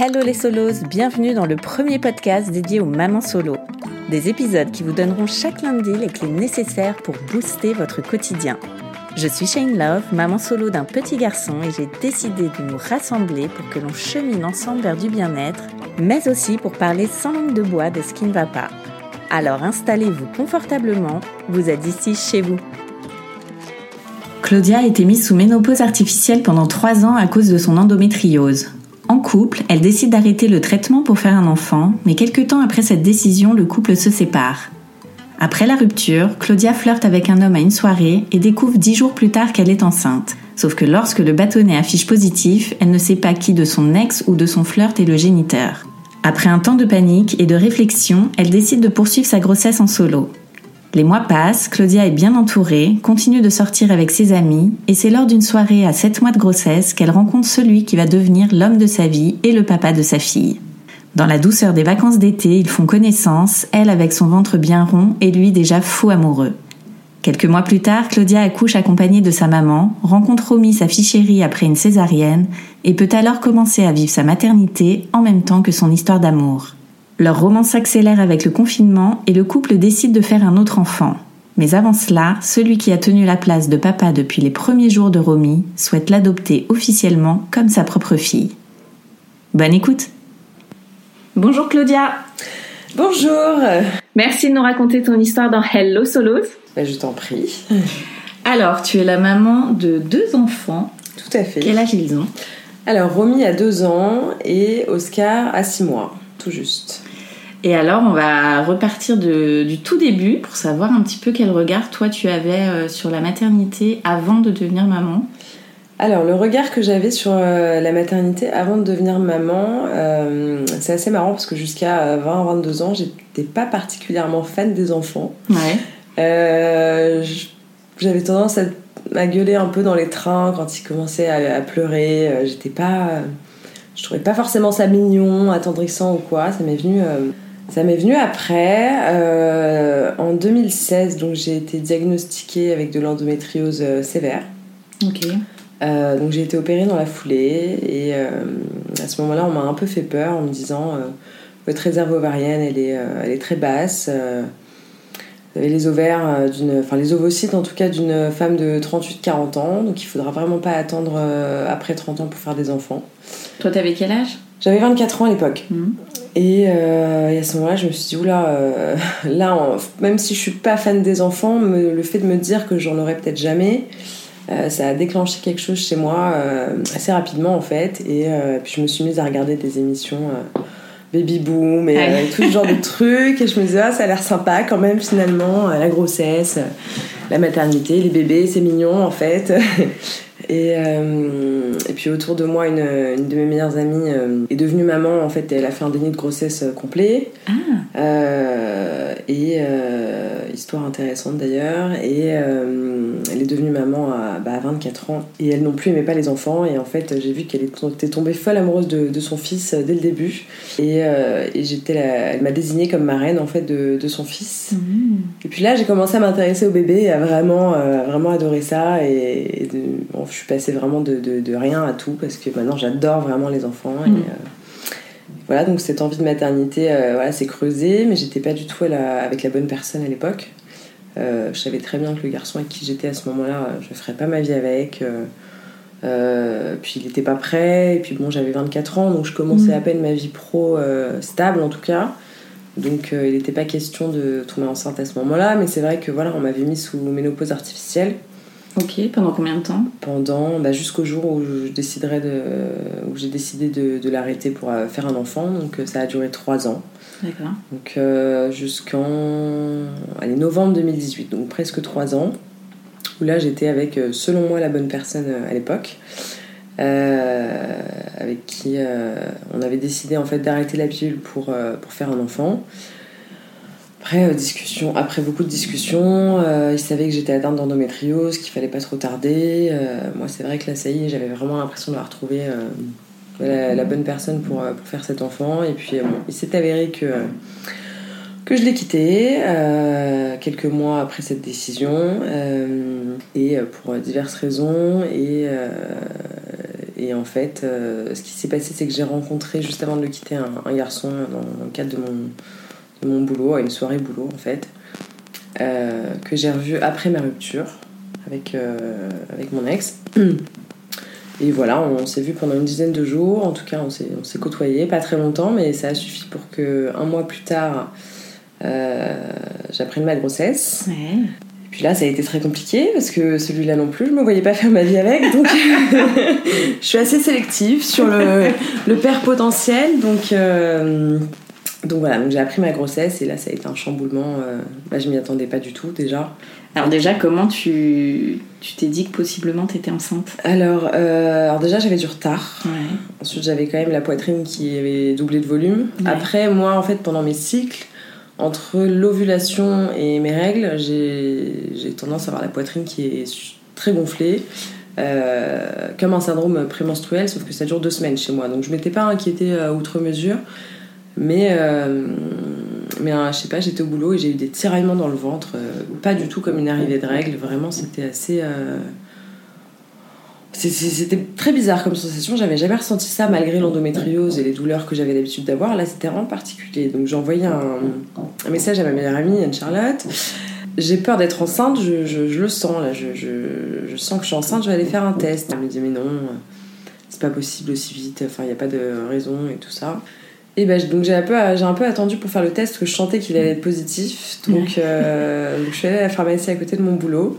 Hello les solos, bienvenue dans le premier podcast dédié aux mamans solo. Des épisodes qui vous donneront chaque lundi les clés nécessaires pour booster votre quotidien. Je suis Shane Love, maman solo d'un petit garçon et j'ai décidé de nous rassembler pour que l'on chemine ensemble vers du bien-être, mais aussi pour parler sans langue de bois de ce qui ne va pas. Alors installez-vous confortablement, vous êtes ici chez vous. Claudia a été mise sous ménopause artificielle pendant 3 ans à cause de son endométriose. En couple, elle décide d'arrêter le traitement pour faire un enfant, mais quelques temps après cette décision, le couple se sépare. Après la rupture, Claudia flirte avec un homme à une soirée et découvre dix jours plus tard qu'elle est enceinte. Sauf que lorsque le bâtonnet affiche positif, elle ne sait pas qui de son ex ou de son flirt est le géniteur. Après un temps de panique et de réflexion, elle décide de poursuivre sa grossesse en solo. Les mois passent, Claudia est bien entourée, continue de sortir avec ses amis, et c'est lors d'une soirée à 7 mois de grossesse qu'elle rencontre celui qui va devenir l'homme de sa vie et le papa de sa fille. Dans la douceur des vacances d'été, ils font connaissance, elle avec son ventre bien rond et lui déjà fou amoureux. Quelques mois plus tard, Claudia accouche accompagnée de sa maman, rencontre Romy, sa fille après une césarienne, et peut alors commencer à vivre sa maternité en même temps que son histoire d'amour. Leur romance s'accélère avec le confinement et le couple décide de faire un autre enfant. Mais avant cela, celui qui a tenu la place de papa depuis les premiers jours de Romy souhaite l'adopter officiellement comme sa propre fille. Bonne écoute Bonjour Claudia Bonjour Merci de nous raconter ton histoire dans Hello Solos. Ben, Je t'en prie. Alors, tu es la maman de deux enfants. Tout à fait. Quel âge ils ont? Alors, Romy a 2 ans et Oscar a 6 mois, tout juste. Et alors, on va repartir de- du tout début pour savoir un petit peu quel regard toi tu avais euh, sur la maternité avant de devenir maman. Alors, le regard que j'avais sur euh, la maternité avant de devenir maman, euh, c'est assez marrant parce que jusqu'à 20-22 ans, j'étais pas particulièrement fan des enfants. Ouais. Euh, J'avais tendance à, à gueuler un peu dans les trains quand ils commençaient à, à pleurer. J'étais pas. Je trouvais pas forcément ça mignon, attendrissant ou quoi. Ça m'est venu. euh, ça m'est venu après, euh, en 2016, donc j'ai été diagnostiquée avec de l'endométriose euh, sévère. Ok. Euh, donc j'ai été opérée dans la foulée et à ce moment-là on m'a un peu fait peur en me disant votre réserve ovarienne elle est, elle est très basse. vous avez les ovaires d'une, enfin les ovocytes en tout cas d'une femme de 38-40 ans, donc il faudra vraiment pas attendre après 30 ans pour faire des enfants. Toi, t'avais quel âge? J'avais 24 ans à l'époque. Et, euh, et à ce moment-là, je me suis dit, oula, euh, là, même si je suis pas fan des enfants, me- le fait de me dire que j'en aurais peut-être jamais, euh, ça a déclenché quelque chose chez moi euh, assez rapidement en fait. Et puis je me suis mise à regarder des émissions Baby Boom et tout ce genre de trucs. Et je me disais, ah, ça a l'air sympa quand même finalement, la grossesse, la maternité, les bébés, c'est mignon en fait. Et, euh, et puis autour de moi, une, une de mes meilleures amies euh, est devenue maman. En fait, elle a fait un déni de grossesse euh, complet. Ah, Euh, et histoire intéressante d'ailleurs. Et elle est devenue maman à, bah, à 24 ans. Et elle non plus aimait pas les enfants. Et en fait, j'ai vu qu'elle était tombée folle amoureuse de, de son fils dès le début. Et, et j'étais elle m'a désignée comme marraine en fait de, de son fils. Mhm. Et puis là, j'ai commencé à m'intéresser au bébé et à vraiment, vraiment adorer ça. Et, et de- bon, je suis passée vraiment de, de- de rien à tout parce que maintenant, j'adore vraiment les enfants. Et, Mm. euh, voilà, donc cette envie de maternité, euh, voilà, s'est creusée, mais j'étais pas du tout la- avec la bonne personne à l'époque. Euh, je savais très bien que le garçon avec qui j'étais à ce moment-là, je ferais pas ma vie avec. puis il était pas prêt, et puis bon, j'avais 24 ans, donc je commençais Mm. à peine ma vie pro stable en tout cas. Donc il n'était pas question de tomber enceinte à ce moment-là, mais c'est vrai que voilà, on m'avait mis sous ménopause artificielle. Ok, pendant combien de temps? Pendant bah, jusqu'au jour où je déciderai de, où j'ai décidé de, de l'arrêter pour faire un enfant. Donc ça a duré trois ans. D'accord. Donc jusqu'en allez, novembre 2018, donc presque trois ans. Où là j'étais avec, selon moi, la bonne personne à l'époque. Euh, avec qui euh, on avait décidé en fait d'arrêter la pilule pour, euh, pour faire un enfant. Après, discussion, après beaucoup de discussions, il savait que j'étais atteinte d'endométriose, qu'il fallait pas trop tarder. moi, c'est vrai que là, ça j'avais vraiment l'impression d'avoir trouvé la, bonne personne pour, pour, faire cet enfant. Et puis, il s'est avéré que que je l'ai quitté quelques mois après cette décision et pour diverses raisons et et en fait, euh, ce qui s'est passé, c'est que j'ai rencontré juste avant de le quitter un, garçon dans, le cadre de mon, mon boulot, à une soirée boulot en fait, euh, que j'ai revu après ma rupture avec, euh, avec mon ex. Et voilà, on s'est vu pendant une dizaine de jours. En tout cas, on s'est côtoyé, pas très longtemps, mais ça a suffi pour que un mois plus tard, j'apprenne ma grossesse. Ouais. Puis là, ça a été très compliqué parce que celui-là non plus, je me voyais pas faire ma vie avec. Donc, je suis assez sélective sur le, le père potentiel. Donc, euh, donc voilà, donc j'ai appris ma grossesse et là, ça a été un chamboulement. Euh, bah, je m'y attendais pas du tout déjà. Alors déjà, comment tu tu t'es dit que possiblement tu étais enceinte? Alors, euh, alors déjà, j'avais du retard. Ouais. Ensuite, j'avais quand même la poitrine qui avait doublé de volume. Après, moi, en fait, pendant mes cycles, entre l'ovulation et mes règles, j'ai tendance à avoir la poitrine qui est très gonflée. Euh, comme un syndrome prémenstruel, sauf que ça dure deux semaines chez moi. Donc je m'étais pas inquiétée à outre mesure. Mais, euh, mais euh, je sais pas, j'étais au boulot et j'ai eu des tiraillements dans le ventre. pas du tout comme une arrivée de règles. Vraiment, c'était assez. C'était très bizarre comme sensation, j'avais jamais ressenti ça malgré l'endométriose et les douleurs que j'avais l'habitude d'avoir. Là, c'était vraiment particulier. Donc, j'ai envoyé un, message à ma meilleure amie, Anne-Charlotte. J'ai peur d'être enceinte, je, le sens là, je, sens que je suis enceinte, je vais aller faire un test. Elle me dit, mais non, c'est pas possible aussi vite, enfin, il n'y a pas de raison et tout ça. Et ben, donc j'ai un, peu, un peu attendu pour faire le test parce que je sentais qu'il allait être positif. Donc, euh, donc je suis allée à la pharmacie à côté de mon boulot.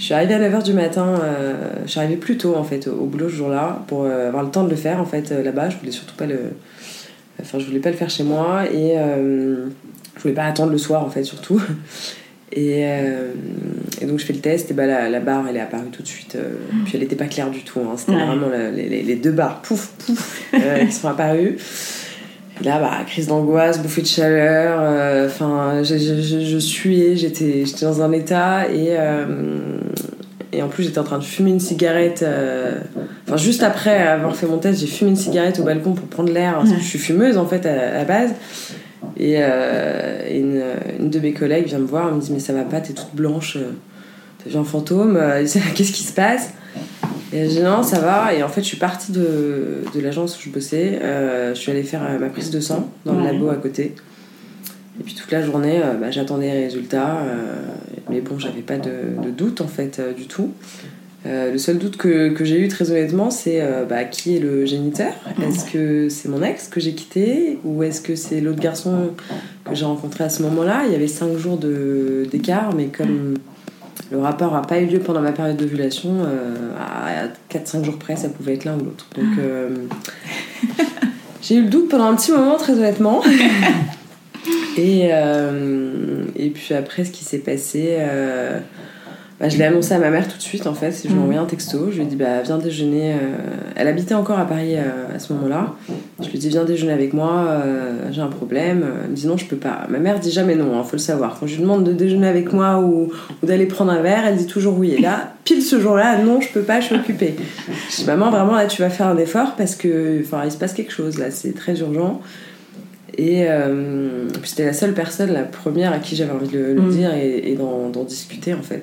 Je suis arrivée à 9h du matin, euh, je suis arrivée plus tôt en fait au boulot ce jour-là pour euh, avoir le temps de le faire en fait là-bas. Je voulais surtout pas le. Enfin, je voulais pas le faire chez moi et je voulais pas attendre le soir en fait surtout. Et, et donc je fais le test et bah, la, la, barre elle est apparue tout de suite. puis elle était pas claire du tout. Hein. C'était vraiment les, les, deux barres pouf pouf qui sont apparues. Et là, bah, crise d'angoisse, bouffée de chaleur, enfin, je, je, je, suais, j'étais dans un état et et en plus, j'étais en train de fumer une cigarette. Euh, enfin, juste après avoir fait mon test, j'ai fumé une cigarette au balcon pour prendre l'air. Parce que je suis fumeuse, en fait, à, la base. Et, euh, une, une, de mes collègues vient me voir, elle me dit Mais ça va pas, t'es toute blanche, euh, t'as vu un fantôme, qu'est-ce qui se passe? Et dis Non, ça va. Et en fait, je suis partie de, de l'agence où je bossais. je suis allée faire ma prise de sang dans le labo à côté. Et puis toute la journée, bah, j'attendais les résultats. Mais bon, j'avais pas de, doute en fait euh, du tout. Euh, le seul doute que, que j'ai eu très honnêtement, c'est euh, bah, qui est le géniteur Est-ce que c'est mon ex que j'ai quitté ou est-ce que c'est l'autre garçon que j'ai rencontré à ce moment-là? Il y avait 5 jours d'écart, mais comme le rapport n'a pas eu lieu pendant ma période d'ovulation, à 4-5 jours près, ça pouvait être l'un ou l'autre. Donc j'ai eu le doute pendant un petit moment, très honnêtement. Et, euh, et puis après, ce qui s'est passé, euh, bah, je l'ai annoncé à ma mère tout de suite en fait. Je lui ai mm. envoyé un texto. Je lui ai dit bah, viens déjeuner. Euh, elle habitait encore à Paris à ce moment-là. Je lui ai dit viens déjeuner avec moi, j'ai un problème. Elle me dit non, je peux pas. Ma mère dit jamais non, il hein, faut le savoir. Quand je lui demande de déjeuner avec moi ou, ou d'aller prendre un verre, elle dit toujours oui. Et là, pile ce jour-là, non, je peux pas, je suis occupée. Je dis maman, vraiment là, tu vas faire un effort parce que il se passe quelque chose là, c'est très urgent. Et euh, c'était la seule personne, la première à qui j'avais envie de le, mm. dire et, d'en discuter en fait.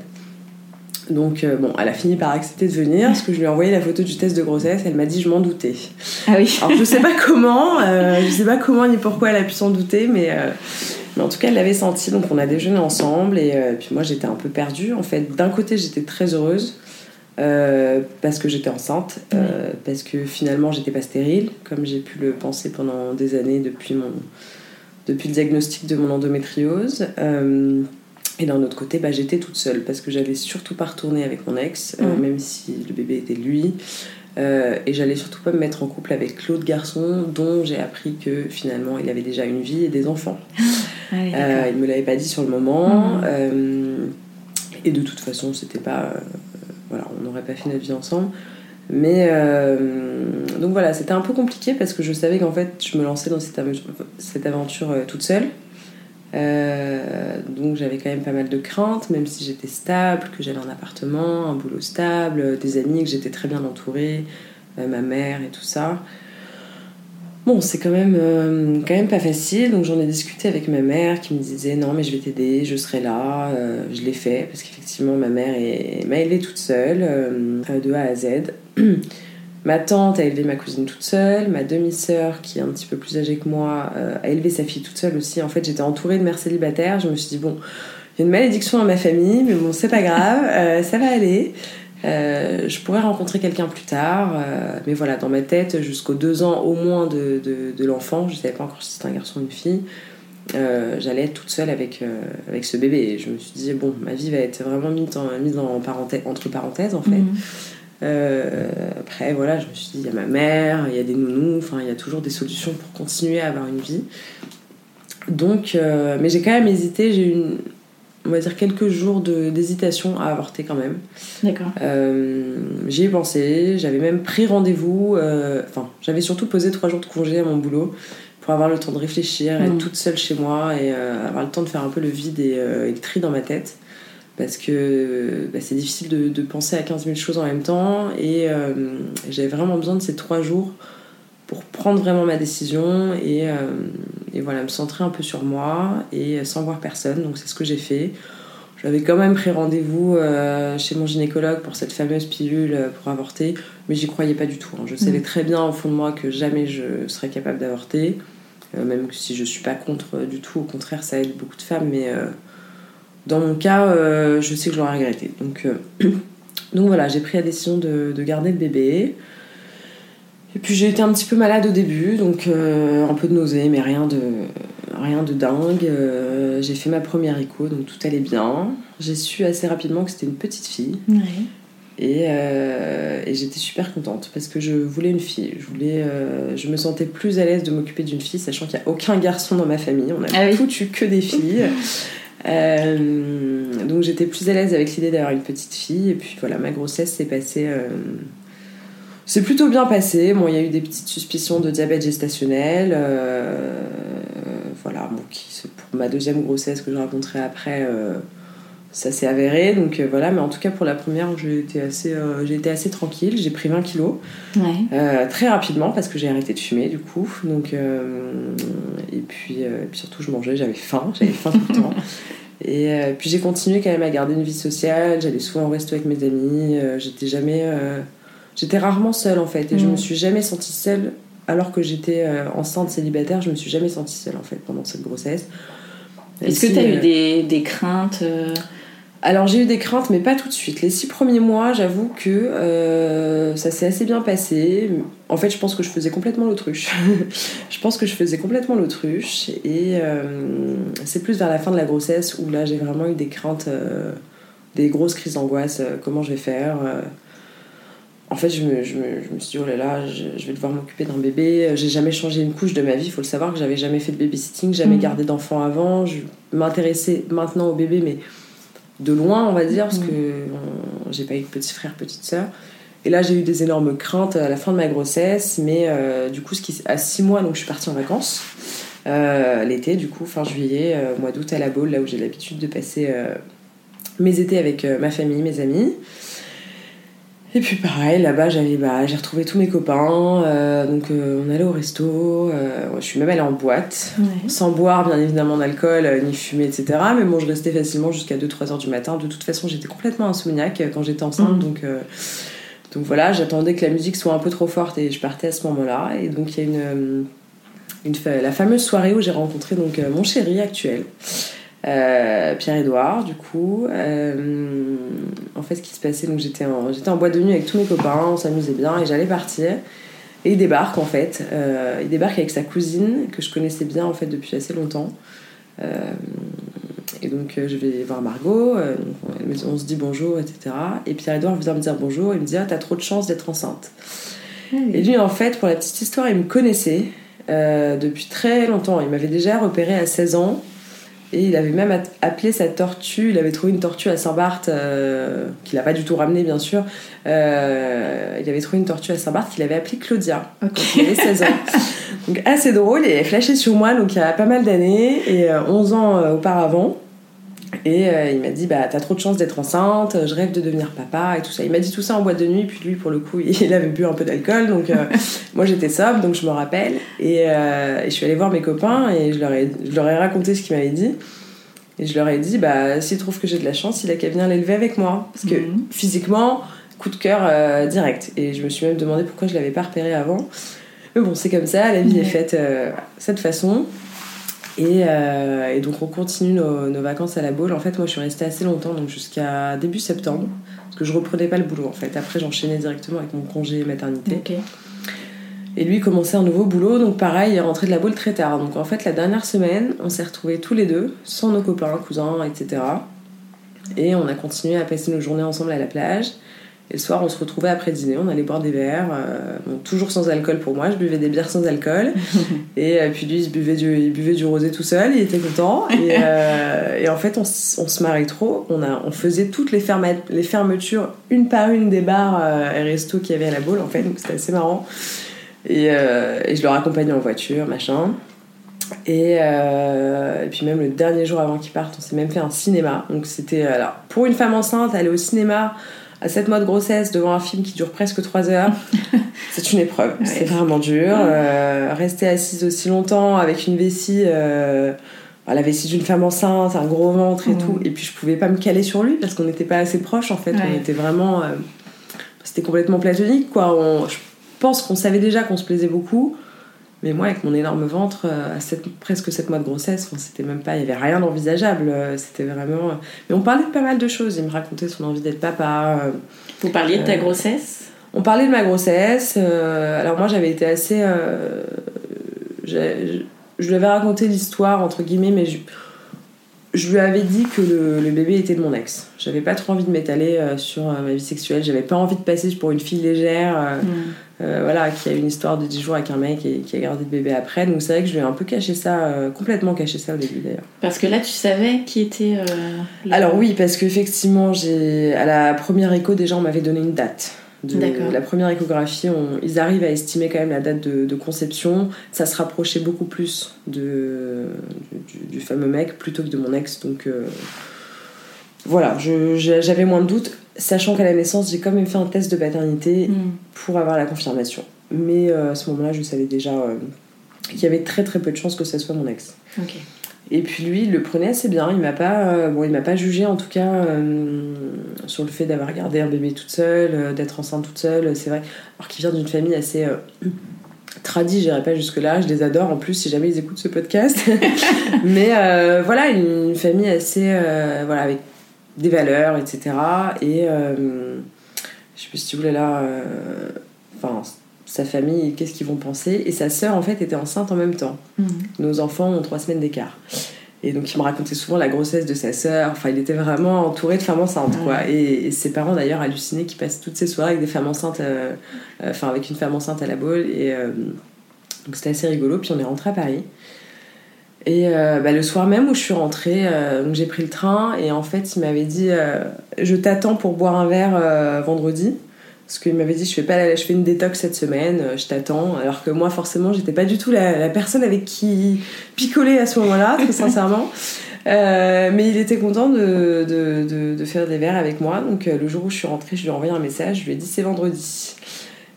Donc euh, bon, elle a fini par accepter de venir parce que je lui ai envoyé la photo du test de grossesse. Elle m'a dit je m'en doutais. Ah oui. Alors je sais pas comment, euh, je sais pas comment ni pourquoi elle a pu s'en douter, mais, mais en tout cas elle l'avait senti. Donc on a déjeuné ensemble et puis moi j'étais un peu perdue. En fait, d'un côté j'étais très heureuse euh, parce que j'étais enceinte, euh, parce que finalement j'étais pas stérile, comme j'ai pu le penser pendant des années depuis mon, depuis le diagnostic de mon endométriose. Et d'un autre côté, bah, j'étais toute seule parce que j'allais surtout pas retourner avec mon ex, Mm. même si le bébé était lui. Euh, et j'allais surtout pas me mettre en couple avec l'autre garçon dont j'ai appris que finalement il avait déjà une vie et des enfants. Ah oui, Euh, il me l'avait pas dit sur le moment. Mhm. euh, et de toute façon, c'était pas. euh, voilà, on n'aurait pas fait notre vie ensemble. Mais euh, donc voilà, c'était un peu compliqué parce que je savais qu'en fait, je me lançais dans cette aventure, cette aventure euh, toute seule. Euh, donc j'avais quand même pas mal de craintes, même si j'étais stable, que j'avais un appartement, un boulot stable, euh, des amis, que j'étais très bien entourée, euh, ma mère et tout ça. Bon, c'est quand même, quand même pas facile, donc j'en ai discuté avec ma mère qui me disait non, mais je vais t'aider, je serai là. Je l'ai fait parce qu'effectivement, ma mère est- m'a élevée toute seule, de A à Z. ma tante a élevé ma cousine toute seule, ma demi-sœur, qui est un petit peu plus âgée que moi, euh, a élevé sa fille toute seule aussi. En fait, j'étais entourée de mères célibataires, je me suis dit bon, il y a une malédiction dans ma famille, mais bon, c'est pas grave, euh, ça va aller. Euh, je pourrais rencontrer quelqu'un plus tard, mais voilà, dans ma tête, jusqu'aux deux ans au moins de, de, l'enfant, je savais pas encore si c'était un garçon ou une fille, j'allais être toute seule avec, avec ce bébé. Et je me suis dit, bon, ma vie va être vraiment mise, en, mise en parenthèse, entre parenthèses en fait. Mhm. Euh, après, voilà, je me suis dit, il y a ma mère, il y a des nounous, enfin, il y a toujours des solutions pour continuer à avoir une vie. Donc, euh, mais j'ai quand même hésité, j'ai eu, une, on va dire, quelques jours d'hésitation à avorter quand même. D'accord. Euh, J'y ai pensé, j'avais même pris rendez-vous, enfin, j'avais surtout posé trois jours de congé à mon boulot pour avoir le temps de réfléchir, être Mhm. toute seule chez moi et avoir le temps de faire un peu le vide et, et le tri dans ma tête. Parce que bah, c'est difficile de, de penser à 15 000 choses en même temps et euh, j'avais vraiment besoin de ces trois jours pour prendre vraiment ma décision et, euh, et voilà, me centrer un peu sur moi et sans voir personne. Donc c'est ce que j'ai fait. J'avais quand même pris rendez-vous euh, chez mon gynécologue pour cette fameuse pilule pour avorter, mais j'y croyais pas du tout. hein. Je savais Mhm. très bien au fond de moi que jamais je serais capable d'avorter, même si je suis pas contre du tout, au contraire ça aide beaucoup de femmes, mais dans mon cas, euh, je sais que je l'aurais regretté. Donc, euh, donc voilà, j'ai pris la décision de, de garder le bébé. Et puis j'ai été un petit peu malade au début, donc euh, un peu de nausée, mais rien de, rien de dingue. J'ai fait ma première écho, donc tout allait bien. J'ai su assez rapidement que c'était une petite fille. Ouais. Et, et j'étais super contente parce que je voulais une fille. Je, voulais, je me sentais plus à l'aise de m'occuper d'une fille, sachant qu'il n'y a aucun garçon dans ma famille. On a Ah oui. foutu que des filles. Euh, donc j'étais plus à l'aise avec l'idée d'avoir une petite fille. Et puis voilà, ma grossesse s'est passée. euh, c'est plutôt bien passé. Bon, il y a eu des petites suspicions de diabète gestationnel. euh, voilà, pour ma deuxième grossesse que je raconterai après, euh, ça s'est avéré. Donc euh, voilà, mais en tout cas pour la première, j'ai été assez, euh, j'ai été assez tranquille. J'ai pris 20 kilos Ouais. euh, très rapidement parce que j'ai arrêté de fumer du coup. Donc, euh, et puis, et puis surtout, je mangeais, j'avais faim, j'avais faim tout le temps. Et puis j'ai continué quand même à garder une vie sociale. J'allais souvent au resto avec mes amis. j'étais jamais, j'étais rarement seule en fait. Et je Mhm. me suis jamais sentie seule alors que j'étais enceinte célibataire. Je me suis jamais sentie seule en fait pendant cette grossesse. Est-ce que tu as eu des, des craintes alors j'ai eu des craintes, mais pas tout de suite. Les six premiers mois, j'avoue que euh, ça s'est assez bien passé. En fait, je pense que je faisais complètement l'autruche. je pense que je faisais complètement l'autruche. Et euh, c'est plus vers la fin de la grossesse où là, j'ai vraiment eu des craintes, euh, des grosses crises d'angoisse. comment je vais faire. En fait, je me, je, me, je me suis dit, oh là là, je, je vais devoir m'occuper d'un bébé. J'ai jamais changé une couche de ma vie. Il faut le savoir que j'avais jamais fait de babysitting, jamais Mhm. gardé d'enfant avant. Je m'intéressais maintenant au bébé, mais de loin, on va dire, parce Mhm. que j'ai pas eu de petit frère, petite sœur. Et là, j'ai eu des énormes craintes à la fin de ma grossesse, mais euh, du coup, ce qui, à 6 mois, donc je suis partie en vacances. Euh, L'été, du coup, fin juillet, euh, mois d'août à la Baule, là où j'ai l'habitude de passer mes étés avec ma famille, mes amis. Et puis pareil, là-bas, j'avais, bah, j'ai retrouvé tous mes copains, euh, donc euh, on allait au resto, euh, je suis même allée en boîte, Ouais. sans boire bien évidemment d'alcool, ni fumer, etc. Mais bon, je restais facilement jusqu'à 2-3 heures du matin. De toute façon, j'étais complètement insomniaque quand j'étais enceinte, Mhm. donc, donc voilà, j'attendais que la musique soit un peu trop forte et je partais à ce moment-là. Et donc il y a une, une la fameuse soirée où j'ai rencontré donc mon chéri actuel. Euh, Pierre-Edouard, du coup. Euh, en fait, ce qui se passait, donc j'étais en, j'étais en boîte de nuit avec tous mes copains, on s'amusait bien et j'allais partir. Et il débarque en fait. il débarque avec sa cousine, que je connaissais bien en fait depuis assez longtemps. et donc je vais voir Margot, on se dit bonjour, etc. Et Pierre-Edouard vient me dire bonjour, il me dit Ah, t'as trop de chance d'être enceinte. Et lui, en fait, pour la petite histoire, il me connaissait depuis très longtemps. Il m'avait déjà repéré à 16 ans. Et il avait même appelé sa tortue, il avait trouvé une tortue à Saint-Barth, euh, qu'il n'a pas du tout ramenée bien sûr. Euh, il avait trouvé une tortue à Saint-Barth qu'il avait appelée Claudia, quand il avait 16 ans. Donc assez drôle, et elle flashé sur moi donc il y a pas mal d'années, et 11 euh, ans auparavant. Et il m'a dit bah t'as trop de chance d'être enceinte, je rêve de devenir papa et tout ça. Il m'a dit tout ça en boîte de nuit, puis lui pour le coup il avait bu un peu d'alcool, donc moi j'étais sobre, donc je me rappelle. Et, et, je suis allée voir mes copains et je leur ai, je leur ai raconté ce qu'il m'avait dit. Et je leur ai dit, bah, s'il trouve que j'ai de la chance, il a qu'à venir l'élever avec moi. Parce que mhm. physiquement, coup de cœur euh, direct. Et je me suis même demandé pourquoi je l'avais pas repéré avant. Mais bon, c'est comme ça, la vie est faite euh, cette façon. Et, euh, et, donc on continue nos, nos, vacances à la boule. En fait, moi je suis restée assez longtemps, donc jusqu'à début septembre, parce que je reprenais pas le boulot en fait. Après, j'enchaînais directement avec mon congé maternité. Et lui commençait un nouveau boulot, donc pareil, il est rentré de la boule très tard. Donc en fait, la dernière semaine, on s'est retrouvés tous les deux, sans nos copains, cousins, etc. Et on a continué à passer nos journées ensemble à la plage. Et le soir, on se retrouvait après dîner, on allait boire des verres, euh, toujours sans alcool pour moi, je buvais des bières sans alcool. et euh, puis lui, il buvait, du, il buvait du rosé tout seul, il était content. Et, euh, et en fait, on, on, se marrait trop. On, a, on faisait toutes les, les fermetures, une par une, des bars et restos qu'il y avait à la boule, en fait, donc c'était assez marrant. Et, je leur accompagnais en voiture, machin. Euh, et, puis même le dernier jour avant qu'ils partent, on s'est même fait un cinéma. Donc c'était alors pour une femme enceinte, aller au cinéma à 7 mois de grossesse devant un film qui dure presque 3 heures, c'est une épreuve. C'est vraiment dur. Euh, rester assise aussi longtemps avec une vessie, la vessie d'une femme enceinte, un gros ventre et tout. Et puis je pouvais pas me caler sur lui parce qu'on n'était pas assez proches en fait. On était vraiment, c'était complètement platonique quoi. On, pense qu'on savait déjà qu'on se plaisait beaucoup. Mais moi, avec mon énorme ventre, euh, à presque 7 mois de grossesse, c'était même pas, il n'y avait rien d'envisageable. Euh, c'était vraiment. Euh, mais on parlait de pas mal de choses. Il me racontait son envie d'être papa. Vous parliez de ta grossesse? On parlait de ma grossesse. alors moi, j'avais été assez. je lui avais raconté l'histoire, entre guillemets, mais je, je lui avais dit que le, bébé était de mon ex. J'avais pas trop envie de m'étaler sur ma vie sexuelle. J'avais pas envie de passer pour une fille légère. Mm. Euh, voilà, qui a une histoire de 10 jours avec un mec et qui a gardé le bébé après. Donc c'est vrai que je lui ai un peu caché ça, euh, complètement caché ça au début d'ailleurs. Parce que là, tu savais qui était. Euh, Alors oui, parce qu'effectivement, j'ai à la première écho, déjà, on m'avait donné une date. De la première échographie, ils arrivent à estimer quand même la date de, conception. Ça se rapprochait beaucoup plus de, du, fameux mec plutôt que de mon ex. Donc voilà, j'avais moins de doutes, sachant qu'à la naissance, j'ai quand même fait un test de paternité mm. pour avoir la confirmation. Mais euh, à ce moment-là, je savais déjà euh, qu'il y avait très très peu de chances que ce soit mon ex. Et puis lui, il le prenait assez bien. Il m'a pas, euh, bon, il m'a pas jugé en tout cas sur le fait d'avoir gardé un bébé toute seule, d'être enceinte toute seule. C'est vrai, alors qu'il vient d'une famille assez tradie, j'irai pas jusque là. Je les adore en plus si jamais ils écoutent ce podcast. Mais voilà, une, famille assez, voilà, avec des valeurs, etc. Et euh, je sais plus si tu voulais là. Euh, enfin, sa famille, qu'est-ce qu'ils vont penser. Et sa sœur, en fait, était enceinte en même temps. Mhm. Nos enfants ont trois semaines d'écart. Et donc, il me racontait souvent la grossesse de sa sœur. Enfin, il était vraiment entouré de femmes enceintes, quoi. Et, ses parents, d'ailleurs, hallucinaient qu'il passe toutes ses soirées avec des femmes enceintes, euh, enfin, avec une femme enceinte à la boule. Et donc, c'était assez rigolo. Puis, on est rentré à Paris. Et euh, bah, le soir même où je suis rentrée, euh, j'ai pris le train et en fait il m'avait dit euh, je t'attends pour boire un verre vendredi parce qu'il m'avait dit je fais pas je fais une détox cette semaine, je t'attends alors que moi forcément j'étais pas du tout la, personne avec qui picoler à ce moment-là très sincèrement. mais il était content de, de, de, faire des verres avec moi donc le jour où je suis rentrée je lui ai envoyé un message, je lui ai dit c'est vendredi.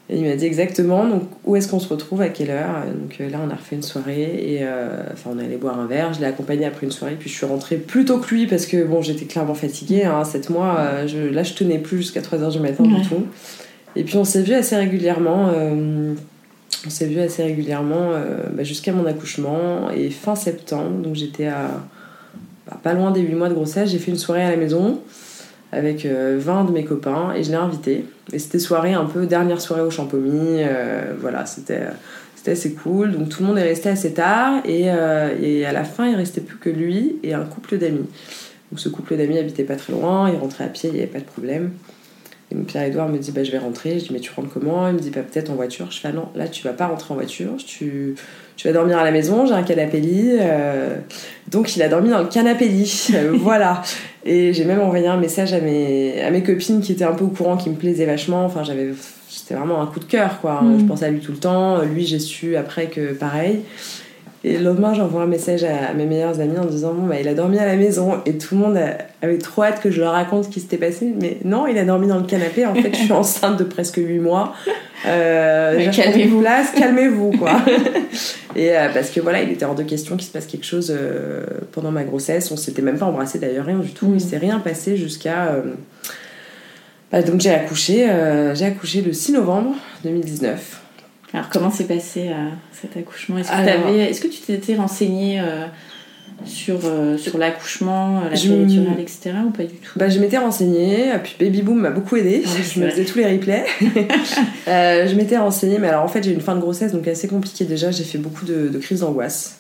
Et il m'a dit exactement donc, où est-ce qu'on se retrouve, à quelle heure. Donc euh, là, on a refait une soirée et euh, enfin, on est allé boire un verre. Je l'ai accompagné après une soirée, puis je suis rentrée plus tôt que lui parce que bon, j'étais clairement fatiguée. Hein, 7 mois, euh, je, là, je tenais plus jusqu'à 3h du matin du tout. Et puis on s'est vu assez régulièrement. on s'est vu assez régulièrement bah, jusqu'à mon accouchement et fin septembre. Donc j'étais à bah, pas loin des 8 mois de grossesse. J'ai fait une soirée à la maison avec 20 de mes copains et je l'ai invité. C'était soirée un peu dernière soirée au Champomy. voilà, c'était assez cool. Donc tout le monde est resté assez tard et, et à la fin, il restait plus que lui et un couple d'amis. Donc ce couple d'amis habitait pas très loin, ils rentraient à pied, il n'y avait pas de problème. Pierre-Edouard me dit bah, Je vais rentrer. Je dis Mais tu rentres comment? Il me dit bah, Peut-être en voiture. Je fais ah Non, là tu vas pas rentrer en voiture. Tu, tu vas dormir à la maison. J'ai un canapé lit. Euh. donc il a dormi dans le canapé lit. Euh, voilà. Et j'ai même envoyé un message à mes, à mes copines qui étaient un peu au courant, qui me plaisaient vachement. Enfin, j'avais. C'était vraiment un coup de cœur, quoi. Mm. Je pensais à lui tout le temps. Lui, j'ai su après que pareil. Et le lendemain, j'envoie un message à, mes meilleurs amis en disant Bon, bah, il a dormi à la maison. Et tout le monde avait trop hâte que je leur raconte ce qui s'était passé. Mais non, il a dormi dans le canapé. En fait, je suis enceinte de presque 8 mois. Euh, calmez-vous. Place, calmez-vous, quoi. et euh, parce que voilà, il était hors de question qu'il se passe quelque chose euh, pendant ma grossesse. On s'était même pas embrassé d'ailleurs, rien du tout. Il s'est rien passé jusqu'à. Bah, donc j'ai accouché, j'ai accouché le 6 novembre 2019. Alors comment s'est passé euh, cet accouchement? Est-ce que, est que, tu t'étais renseignée euh, sur, euh, sur l'accouchement, la péridurale, etc. ou pas du tout bah, Je m'étais renseignée, puis Baby Boom m'a beaucoup aidée. Ah je me faisais tous les replays. je m'étais renseignée, mais alors en fait j'ai une fin de grossesse donc assez compliquée déjà. J'ai fait beaucoup de, de crises d'angoisse.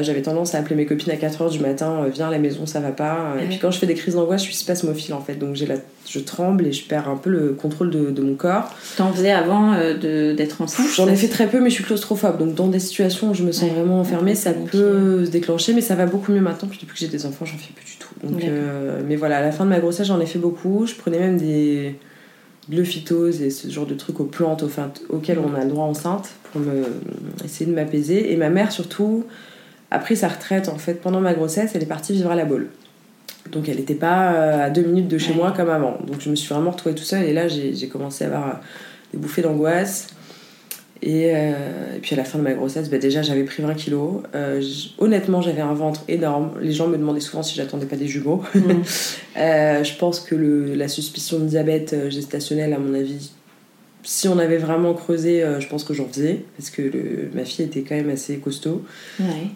J'avais tendance à appeler mes copines à 4h du matin Viens à la maison, ça va pas. Et ah puis quand je fais des crises d'angoisse, je suis spasmophile en fait. Donc j'ai la je tremble et je perds un peu le contrôle de, mon corps. T'en faisais avant euh, d'être enceinte J'en ai fait très peu, mais je suis claustrophobe. Donc dans des situations où je me sens vraiment enfermée, ça peut se déclencher, mais ça va beaucoup mieux maintenant. Puis depuis que j'ai des enfants, j'en fais plus du tout. Donc, euh, mais voilà, à la fin de ma grossesse, j'en ai fait beaucoup. Je prenais même des de et ce genre de trucs aux plantes auxquelles on a le droit enceinte pour me, essayer de m'apaiser. Et ma mère surtout a pris sa retraite en fait pendant ma grossesse. Elle est partie vivre à la Baule. Donc elle n'était pas euh, à deux minutes de chez moi comme avant. Donc je me suis vraiment retrouvée tout seule et là j'ai commencé à avoir des bouffées d'angoisse. Euh, et, puis à la fin de ma grossesse, bah, déjà j'avais pris 20 kilos. honnêtement, j'avais un ventre énorme. Les gens me demandaient souvent si j'attendais pas des jumeaux. Mm. je pense que le, la suspicion de diabète gestationnel, à mon avis, si on avait vraiment creusé, je pense que j'en faisais. Parce que ma fille était quand même assez costaud. Ouais.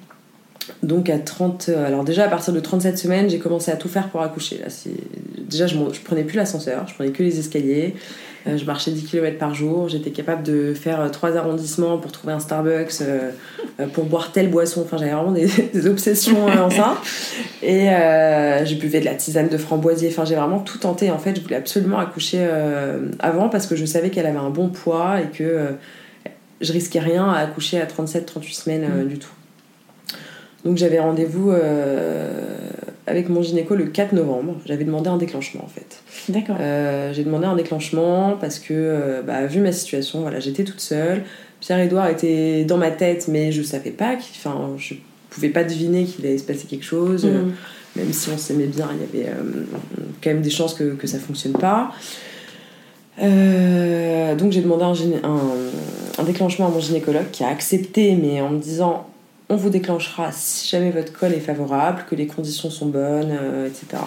Donc à 30, euh, alors déjà à partir de 37 semaines, j'ai commencé à tout faire pour accoucher. Là, déjà, je, je prenais plus l'ascenseur, je prenais que les escaliers. Euh, je marchais 10 km par jour. J'étais capable de faire 3 euh, arrondissements pour trouver un Starbucks, pour boire telle boisson. Enfin, j'avais vraiment des, obsessions en ça. Et je buvais de la tisane de framboisier. Enfin, j'ai vraiment tout tenté. En fait, je voulais absolument accoucher avant parce que je savais qu'elle avait un bon poids et que je risquais rien à accoucher à 37-38 semaines mm. du tout. Donc j'avais rendez-vous euh, avec mon gynéco le 4 novembre. J'avais demandé un déclenchement en fait. D'accord. Euh, j'ai demandé un déclenchement parce que, euh, bah, vu ma situation, voilà, j'étais toute seule. Pierre-Édouard était dans ma tête, mais je savais pas, enfin, je pouvais pas deviner qu'il allait se passer quelque chose. Mhm. même si on s'aimait bien, il y avait quand même des chances que, que ça fonctionne pas. donc j'ai demandé un, un, un, déclenchement à mon gynécologue qui a accepté, mais en me disant on vous déclenchera si jamais votre col est favorable, que les conditions sont bonnes, euh, etc.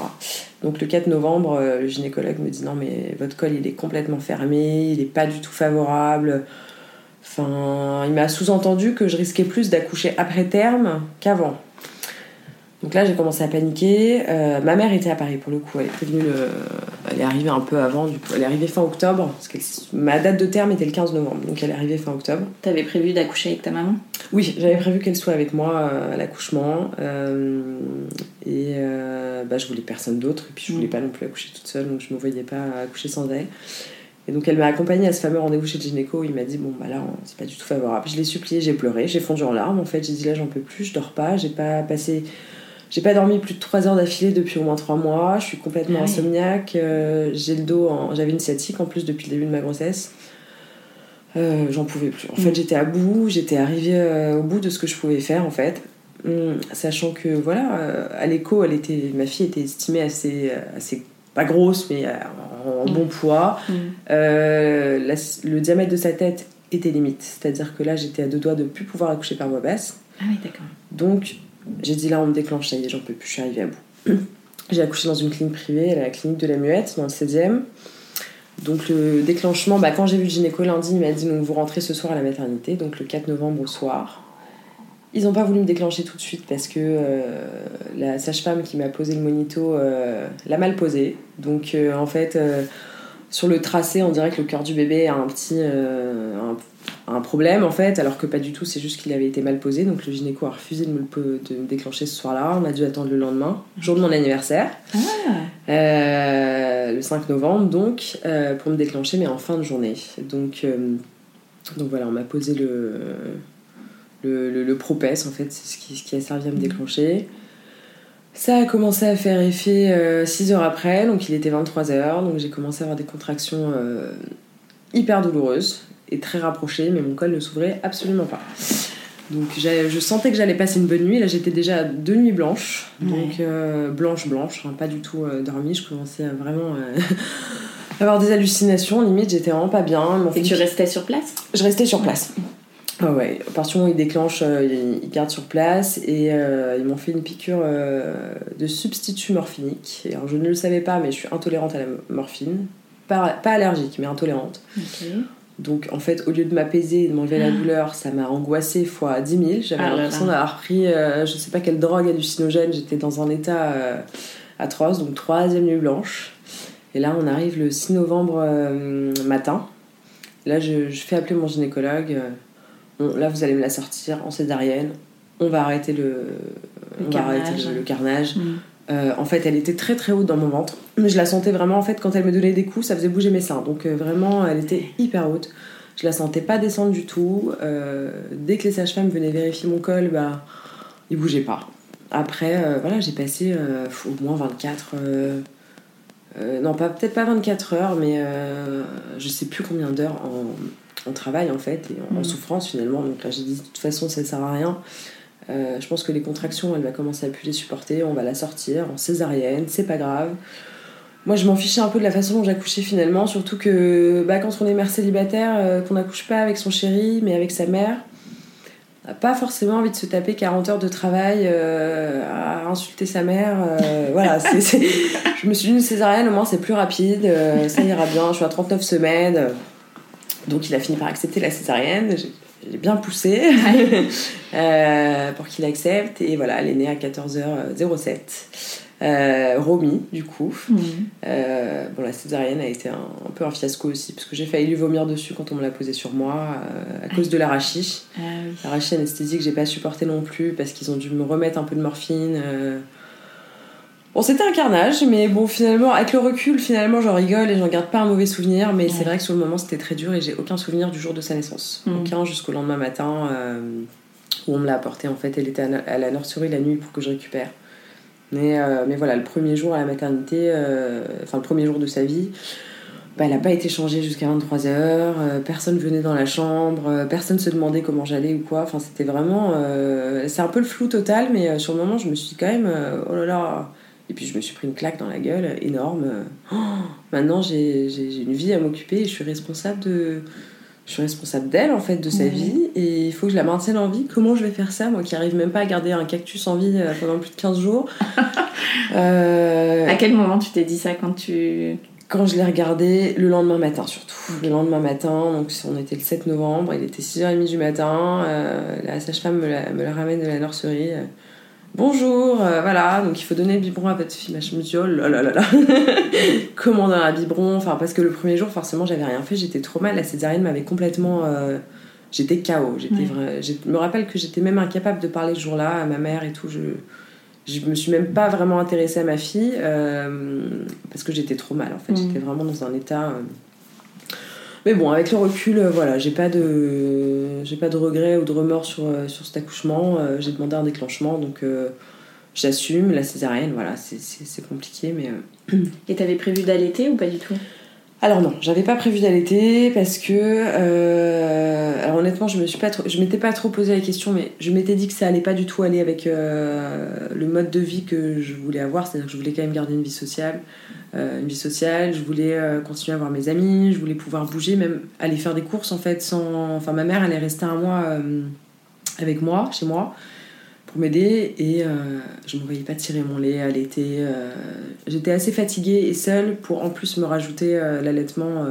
Donc le 4 novembre, euh, le gynécologue me dit non mais votre col il est complètement fermé, il n'est pas du tout favorable. Enfin, il m'a sous-entendu que je risquais plus d'accoucher après terme qu'avant. Donc là, j'ai commencé à paniquer. Euh, ma mère était à Paris pour le coup. Elle est prévenue. Elle est arrivée un peu avant. Du coup, elle est arrivée fin octobre. Parce que ma date de terme était le 15 novembre. Donc elle est arrivée fin octobre. T'avais prévu d'accoucher avec ta maman? Oui, j'avais prévu qu'elle soit avec moi euh, à l'accouchement. Euh, et bah, je voulais personne d'autre. Et puis je voulais pas non plus accoucher toute seule. Donc je me voyais pas accoucher sans elle. Et donc elle m'a accompagnée à ce fameux rendez-vous chez le gynéco. Il m'a dit bon bah là c'est pas du tout favorable. Je l'ai supplié, j'ai pleuré, j'ai fondu en larmes. En fait j'ai dit là j'en peux plus, je dors pas, j'ai pas passé j'ai pas dormi plus de 3 heures d'affilée depuis au moins 3 mois. Je suis complètement ah insomniaque. Euh, j'ai le dos, j'avais une sciatique en plus depuis le début de ma grossesse. Euh, j'en pouvais plus. En fait, mm. j'étais à bout. J'étais arrivée euh, au bout de ce que je pouvais faire en fait. Hum, sachant que voilà, à l'écho, elle était, ma fille était estimée assez, assez pas grosse, mais en, bon mm. poids. Mm. le diamètre de sa tête était limite. C'est-à-dire que là, j'étais à deux doigts de plus pouvoir accoucher par voie basse. Ah oui, d'accord. Donc, j'ai dit là, on me déclenche, ça y est, j'en peux plus, je suis arrivée à bout. J'ai accouché dans une clinique privée, la clinique de la Muette, dans le 16e. Donc le déclenchement, bah, quand j'ai vu le gynéco lundi, il m'a dit donc vous rentrez ce soir à la maternité, donc le 4 novembre au soir. Ils n'ont pas voulu me déclencher tout de suite parce que euh, la sage-femme qui m'a posé le monito euh, l'a mal posé. Donc euh, en fait, sur le tracé, on dirait que le cœur du bébé a un petit un, problème en fait, alors que pas du tout, c'est juste qu'il avait été mal posé. Donc le gynéco a refusé de me, de me déclencher ce soir-là. On a dû attendre le lendemain, jour de mon anniversaire, ah. le 5 novembre donc, pour me déclencher, mais en fin de journée. Donc, donc voilà, on m'a posé le, le, le, propès en fait, c'est ce qui, ce qui a servi à me déclencher. Ça a commencé à faire effet 6 euh, heures après, donc il était 23 heures, donc j'ai commencé à avoir des contractions euh, hyper douloureuses et très rapprochées, mais mon col ne s'ouvrait absolument pas. Donc je sentais que j'allais passer une bonne nuit. Là, j'étais déjà deux nuits blanches, donc euh, blanche blanche, hein, pas du tout dormi. Je commençais à vraiment avoir des hallucinations. Limite, j'étais vraiment pas bien. Et tu restais sur place? Je restais sur place. Ah ouais, à partir du moment où ils déclenchent, euh, ils gardent sur place et euh, ils m'ont fait une piqûre euh, de substitut morphinique. alors, je ne le savais pas, mais je suis intolérante à la morphine. Pas, pas allergique, mais intolérante. Donc en fait, au lieu de m'apaiser et de m'enlever la ah. douleur, ça m'a angoissée fois 10 000. J'avais ah l'impression d'avoir pris je sais pas quelle drogue hallucinogène. J'étais dans un état atroce, donc troisième nuit blanche. Et là, on arrive le 6 novembre matin. Là, je, je, fais appeler mon gynécologue là vous allez me la sortir en césarienne, on va arrêter le, carnage. Mm. Euh, en fait, elle était très très haute dans mon ventre, mais je la sentais vraiment. En fait, quand elle me donnait des coups, ça faisait bouger mes seins. Donc euh, vraiment, elle était hyper haute. Je la sentais pas descendre du tout. Euh, dès que les sages-femmes venaient vérifier mon col, bah, il bougeait pas. Après, voilà, j'ai passé au moins 24. non, pas peut-être pas 24 heures, mais je sais plus combien d'heures en on travaille en fait et en, mm. souffrance finalement. Donc là j'ai dit de toute façon ça sert à rien. Euh, je pense que les contractions elle va commencer à plus les supporter, on va la sortir en césarienne, c'est pas grave. Moi je m'en fichais un peu de la façon dont j'accouchais finalement, surtout que bah, quand on est mère célibataire, euh, qu'on n'accouche pas avec son chéri mais avec sa mère, on n'a pas forcément envie de se taper 40 heures de travail euh, à insulter sa mère. voilà, c'est, je me suis dit une césarienne au moins c'est plus rapide, ça ira bien, je suis à 39 semaines donc il a fini par accepter la césarienne. J'ai bien poussé euh, pour qu'il accepte. Et voilà, elle est née à 14h07. Euh, Romy, du coup. Mhm. Euh, bon, la césarienne a été un, peu un fiasco aussi, parce que j'ai failli lui vomir dessus quand on me l'a posé sur moi, à cause de l'arachis. Ah, oui. L'arachis anesthésique, j'ai pas supporté non plus, parce qu'ils ont dû me remettre un peu de morphine. Bon, c'était un carnage, mais bon, finalement, avec le recul, finalement, j'en rigole et j'en garde pas un mauvais souvenir, mais c'est vrai que sur le moment, c'était très dur et j'ai aucun souvenir du jour de sa naissance. Mm. Aucun jusqu'au lendemain matin euh, où on me l'a apporté. En fait, elle était à la nurserie la nuit pour que je récupère. Mais, euh, mais voilà, le premier jour à la maternité, euh, enfin, le premier jour de sa vie, bah, elle n'a pas été changée jusqu'à 23h, personne venait dans la chambre, personne se demandait comment j'allais ou quoi. Enfin, c'était vraiment. c'est un peu le flou total, mais sur le moment, je me suis quand même. oh là là et puis je me suis pris une claque dans la gueule énorme. Oh, maintenant j'ai une vie à m'occuper et je suis responsable de. Je suis responsable d'elle en fait, de sa vie, et il faut que je la maintienne en vie. Comment je vais faire ça, moi qui arrive même pas à garder un cactus en vie euh, pendant plus de 15 jours euh, À quel moment tu t'es dit ça quand tu. Quand je l'ai regardé le lendemain matin surtout. Le lendemain matin, donc on était le 7 novembre, il était 6h30 du matin, euh, la sage-femme me la, me la ramène de la nurserie bonjour, euh, voilà, donc il faut donner le biberon à votre fille. Je me dis, oh là là là là, comment donner un biberon Enfin, parce que le premier jour, forcément, j'avais rien fait, j'étais trop mal. La césarienne m'avait complètement. Euh, j'étais KO. J'étais Je me rappelle que j'étais même incapable de parler ce jour-là à ma mère et tout. Je. Je me suis même pas vraiment intéressée à ma fille euh, parce que j'étais trop mal en fait. J'étais vraiment dans un état mais bon, avec le recul, euh, voilà, j'ai pas de, j'ai pas de regrets ou de remords sur, euh, cet accouchement. Euh, j'ai demandé un déclenchement, donc j'assume. La césarienne, voilà, c'est compliqué, mais. Et t'avais prévu d'allaiter ou pas du tout? Alors non, j'avais pas prévu d'allaiter parce que, alors honnêtement, je me suis pas, je m'étais pas trop posé la question, mais je m'étais dit que ça allait pas du tout aller avec le mode de vie que je voulais avoir, c'est-à-dire que je voulais quand même garder une vie sociale, euh, une vie sociale, je voulais euh, continuer à voir mes amis, je voulais pouvoir bouger, même aller faire des courses en fait sans... Enfin ma mère elle est restée un mois euh, avec moi, chez moi, pour m'aider et je ne me voyais pas tirer mon lait à l'été. J'étais assez fatiguée et seule pour en plus me rajouter l'allaitement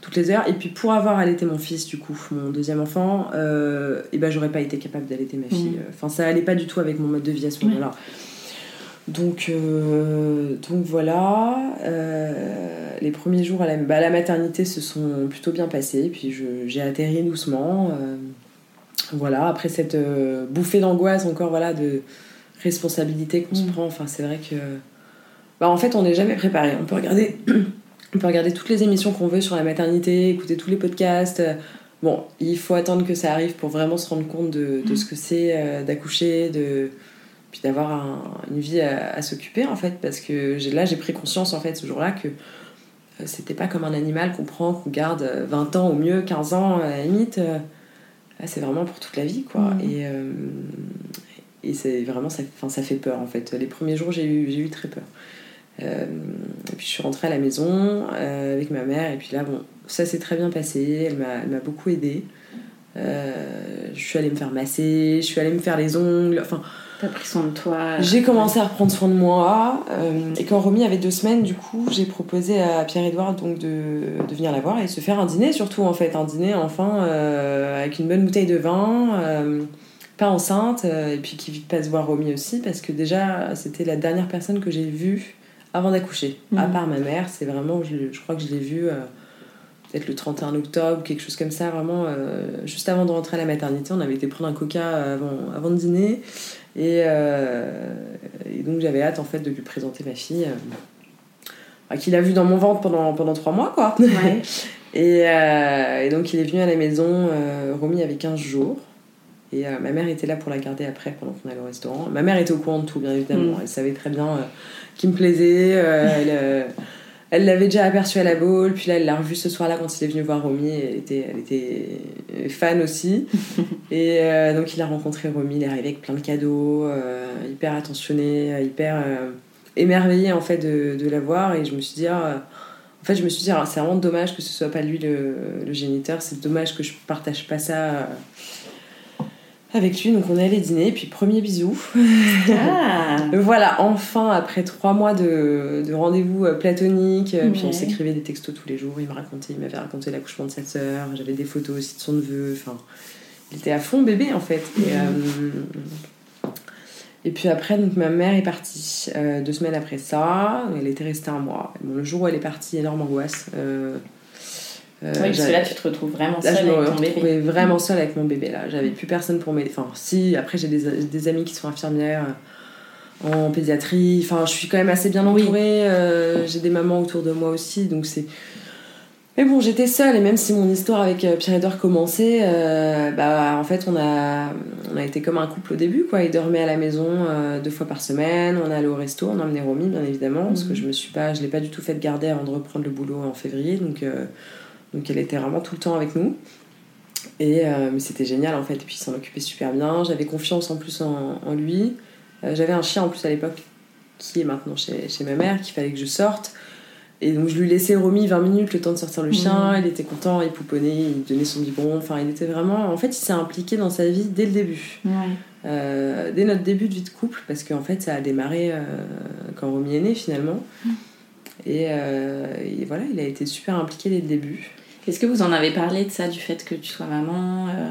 toutes les heures. Et puis pour avoir allaité mon fils, du coup, mon deuxième enfant, et ben j'aurais pas été capable d'allaiter ma fille. Mmh. Enfin, ça allait pas du tout avec mon mode de vie à ce moment-là. Donc, donc voilà, les premiers jours à la, bah, la, maternité se sont plutôt bien passés, puis j'ai atterri doucement. Voilà, après cette bouffée d'angoisse encore, voilà, de responsabilité qu'on se mm. prend, enfin c'est vrai que... Bah, en fait, on n'est jamais préparé. On peut regarder on peut regarder toutes les émissions qu'on veut sur la maternité, écouter tous les podcasts. Bon, il faut attendre que ça arrive pour vraiment se rendre compte de, de ce que c'est euh, d'accoucher, de puis d'avoir une vie à, s'occuper en fait, parce que là j'ai pris conscience en fait ce jour-là que euh, c'était pas comme un animal qu'on prend, qu'on garde 20 ans au mieux, 15 ans à la limite. Euh, c'est vraiment pour toute la vie quoi. Mmh. Et, et c'est vraiment ça, ça fait peur en fait. Les premiers jours j'ai eu, j'ai eu très peur. Euh, et puis je suis rentrée à la maison euh, avec ma mère, et puis là, bon, ça s'est très bien passé, elle m'a beaucoup aidée. Euh, je suis allée me faire masser, je suis allée me faire les ongles, enfin. T'as pris soin de toi. J'ai commencé à reprendre soin de moi. et quand Romy avait deux semaines, du coup, j'ai proposé à Pierre-Edouard donc de, de, venir la voir et se faire un dîner, surtout en fait. Un dîner, enfin, avec une bonne bouteille de vin, pas enceinte, et puis qui passe voir Romy aussi, parce que déjà, c'était la dernière personne que j'ai vue avant d'accoucher. À mhm. part ma mère, c'est vraiment, je, crois que je l'ai vue euh, peut-être le 31 octobre, quelque chose comme ça, vraiment euh, juste avant de rentrer à la maternité. On avait été prendre un coca avant, avant de dîner. Et, euh, et donc j'avais hâte en fait de lui présenter ma fille, qu'il a vue dans mon ventre pendant, pendant trois mois quoi. et, et, donc il est venu à la maison, Romy avait 15 jours. Et ma mère était là pour la garder après pendant qu'on allait au restaurant. Ma mère était au courant de tout, bien évidemment. Mm. Elle savait très bien qui me plaisait. Euh, elle, euh, elle l'avait déjà aperçu à la boule, puis là elle l'a revu ce soir-là quand il est venu voir Romy, elle était, elle était fan aussi. et euh, donc il a rencontré Romy, il est arrivé avec plein de cadeaux, hyper attentionné, hyper émerveillé en fait de, de, la voir. Et je me suis dit, ah, en fait je me suis dit, ah, c'est vraiment dommage que ce soit pas lui le, le géniteur, c'est dommage que je partage pas ça avec lui. Donc on est allé dîner, puis premier bisou. Ah. voilà, enfin, après trois mois de, de rendez-vous euh, platonique, euh, puis on s'écrivait des textos tous les jours. Il me racontait, il m'avait raconté l'accouchement de sa sœur, j'avais des photos aussi de son neveu. Enfin, il était à fond bébé en fait. Et, euh, et puis après, donc ma mère est partie deux semaines après ça. Elle était restée un mois. Bon, le jour où elle est partie, énorme angoisse. Euh, oui, parce que là, tu te retrouves vraiment seule avec ton bébé. vraiment seule avec mon bébé. Là, j'avais plus personne pour m'aider. Enfin, si, après, j'ai des, des, amis qui sont infirmières euh, en pédiatrie. Enfin, je suis quand même assez bien entourée. Euh, j'ai des mamans autour de moi aussi, donc c'est. Mais bon, j'étais seule et même si mon histoire avec Pierre-Edouard commençait, bah en fait on a on a été comme un couple au début quoi. Il dormait à la maison deux fois par semaine. On allait au resto, on emmenait Romy bien évidemment parce que mhm. je me suis pas, je l'ai pas du tout fait garder avant de reprendre le boulot en février donc. Donc elle était vraiment tout le temps avec nous. Et euh, mais c'était génial en fait. Et puis il s'en occupait super bien. J'avais confiance en plus en, lui. Euh, j'avais un chien en plus à l'époque qui est maintenant chez, chez ma mère, qu'il fallait que je sorte. Et donc je lui laissais Romy 20 minutes le temps de sortir le chien. Mmh. Il était content, il pouponnait, il donnait son biberon. Enfin, il était vraiment. En fait, il s'est impliqué dans sa vie dès le début. Euh, dès notre début de vie de couple, parce qu'en fait, ça a démarré quand Romy est née finalement. Mmh. Et, voilà, il a été super impliqué dès le début. Est-ce que vous en avez parlé de ça, du fait que tu sois maman euh?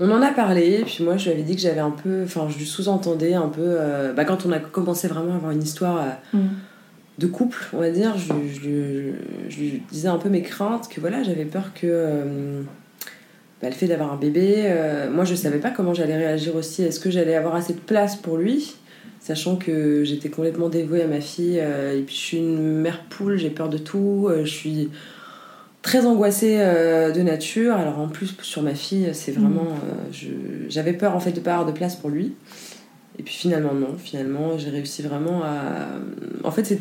On en a parlé, puis moi je lui avais dit que j'avais un peu. Enfin, je lui sous-entendais un peu. Euh, bah, quand on a commencé vraiment à avoir une histoire mm. de couple, on va dire, je, je, lui disais un peu mes craintes, que voilà, j'avais peur que. Bah, le fait d'avoir un bébé, moi je savais pas comment j'allais réagir aussi. Est-ce que j'allais avoir assez de place pour lui sachant que j'étais complètement dévouée à ma fille. Euh, et puis je suis une mère poule, j'ai peur de tout. Euh, je suis très angoissée euh, de nature. Alors en plus sur ma fille, c'est vraiment, mm. j'avais peur en fait de pas avoir de place pour lui. Et puis finalement non, finalement j'ai réussi vraiment à. En fait c'est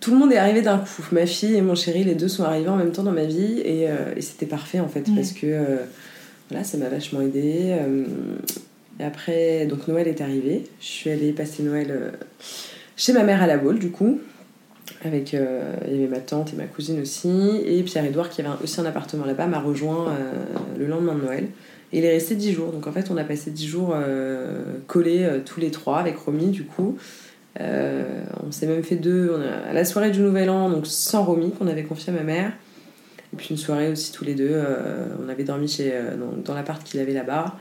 tout le monde est arrivé d'un coup. Ma fille et mon chéri, les deux sont arrivés en même temps dans ma vie et, et c'était parfait en fait parce que voilà, ça m'a vachement aidée. Et après, donc Noël est arrivé. Je suis allée passer Noël euh, chez ma mère à la Baule, du coup. Avec, euh, il y avait ma tante et ma cousine aussi. Et Pierre-Edouard, qui avait aussi un appartement là-bas, m'a rejoint euh, le lendemain de Noël. Et il est resté 10 jours. Donc en fait, on a passé 10 jours collés tous les trois avec Romy, du coup. on s'est même fait deux à la soirée du Nouvel An, donc sans Romy, qu'on avait confié à ma mère. Et puis une soirée aussi tous les deux. on avait dormi chez, dans, dans l'appart qu'il avait là-bas.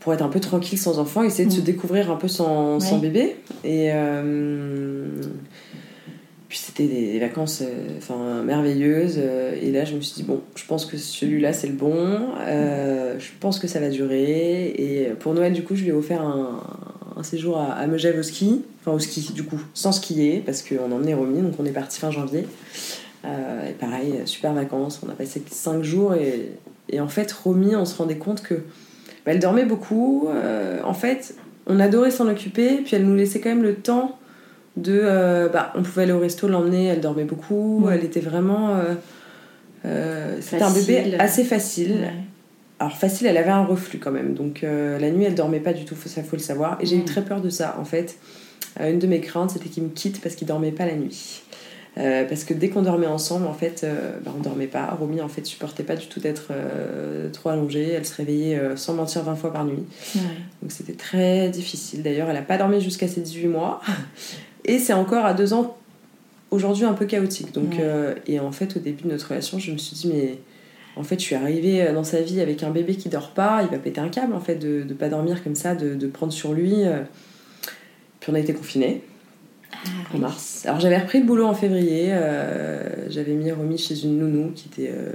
pour être un peu tranquille sans enfant, essayer de se Mm. découvrir un peu sans, bébé. Et euh, puis c'était des, vacances euh, merveilleuses. euh, et là, je me suis dit, bon, je pense que celui-là, c'est le bon. euh, je pense que ça va durer. Et pour Noël, du coup, je lui ai offert un, séjour à, à Megève au ski. Enfin, au ski, du coup, sans skier, parce qu'on emmenait Romy, donc on est parti fin janvier. Et pareil, super vacances. On a passé 5 jours. Et, en fait, Romy, on se rendait compte que bah, elle dormait beaucoup. en fait, on adorait s'en occuper, puis elle nous laissait quand même le temps de. euh, bah, on pouvait aller au resto, l'emmener, elle dormait beaucoup. Ouais. Elle était vraiment. euh, euh, C'était un bébé assez facile. Ouais. Alors, facile, elle avait un reflux quand même. Donc, euh, la nuit, elle dormait pas du tout, ça faut le savoir. Et j'ai eu Mm. très peur de ça, en fait. Une de mes craintes, c'était qu'il me quitte parce qu'il dormait pas la nuit. Parce que dès qu'on dormait ensemble, en fait, bah, on dormait pas. Romy, en fait, supportait pas du tout d'être trop allongée. Elle se réveillait sans mentir 20 fois par nuit. Donc c'était très difficile. D'ailleurs, elle n'a pas dormi jusqu'à ses 18 mois. Et c'est encore à deux ans, aujourd'hui, un peu chaotique. Donc, euh, et en fait, au début de notre relation, je me suis dit, mais en fait, je suis arrivée euh, dans sa vie avec un bébé qui dort pas. Il va péter un câble, en fait, de ne pas dormir comme ça, de, de prendre sur lui. euh. Puis on a été confinés en mars. Alors j'avais repris le boulot en février. euh, j'avais mis Romy chez une nounou qui était. euh,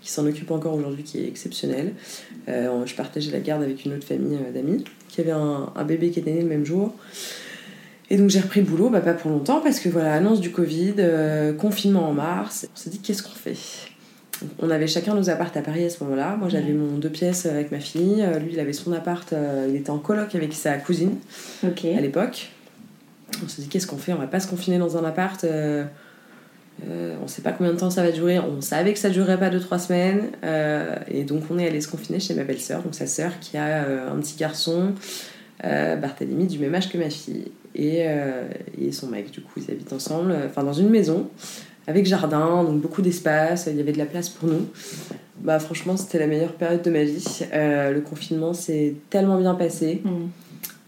qui s'en occupe encore aujourd'hui, qui est exceptionnelle. Je partageais la garde avec une autre famille d'amis qui avait un, un bébé qui était né le même jour. Et donc j'ai repris le boulot, bah, pas pour longtemps, parce que voilà, annonce du Covid, euh, confinement en mars. On s'est dit qu'est-ce qu'on fait? On avait chacun nos appartes à Paris à ce moment-là. Moi j'avais mon deux pièces avec ma fille. Euh, Lui il avait son appart, euh, il était en coloc avec sa cousine à l'époque. On s'est dit qu'est-ce qu'on fait? On va pas se confiner dans un appart. euh, euh, on sait pas combien de temps ça va durer. On savait que ça durerait pas 2-3 semaines. euh, et donc on est allé se confiner chez ma belle-sœur, donc sa sœur qui a un petit garçon, Barthélemy, du même âge que ma fille. Et, euh, et son mec, du coup, ils habitent ensemble, euh, enfin dans une maison, avec jardin, donc beaucoup d'espace, il y avait de la place pour nous. Bah franchement, c'était la meilleure période de ma vie. Euh, le confinement s'est tellement bien passé. Mm.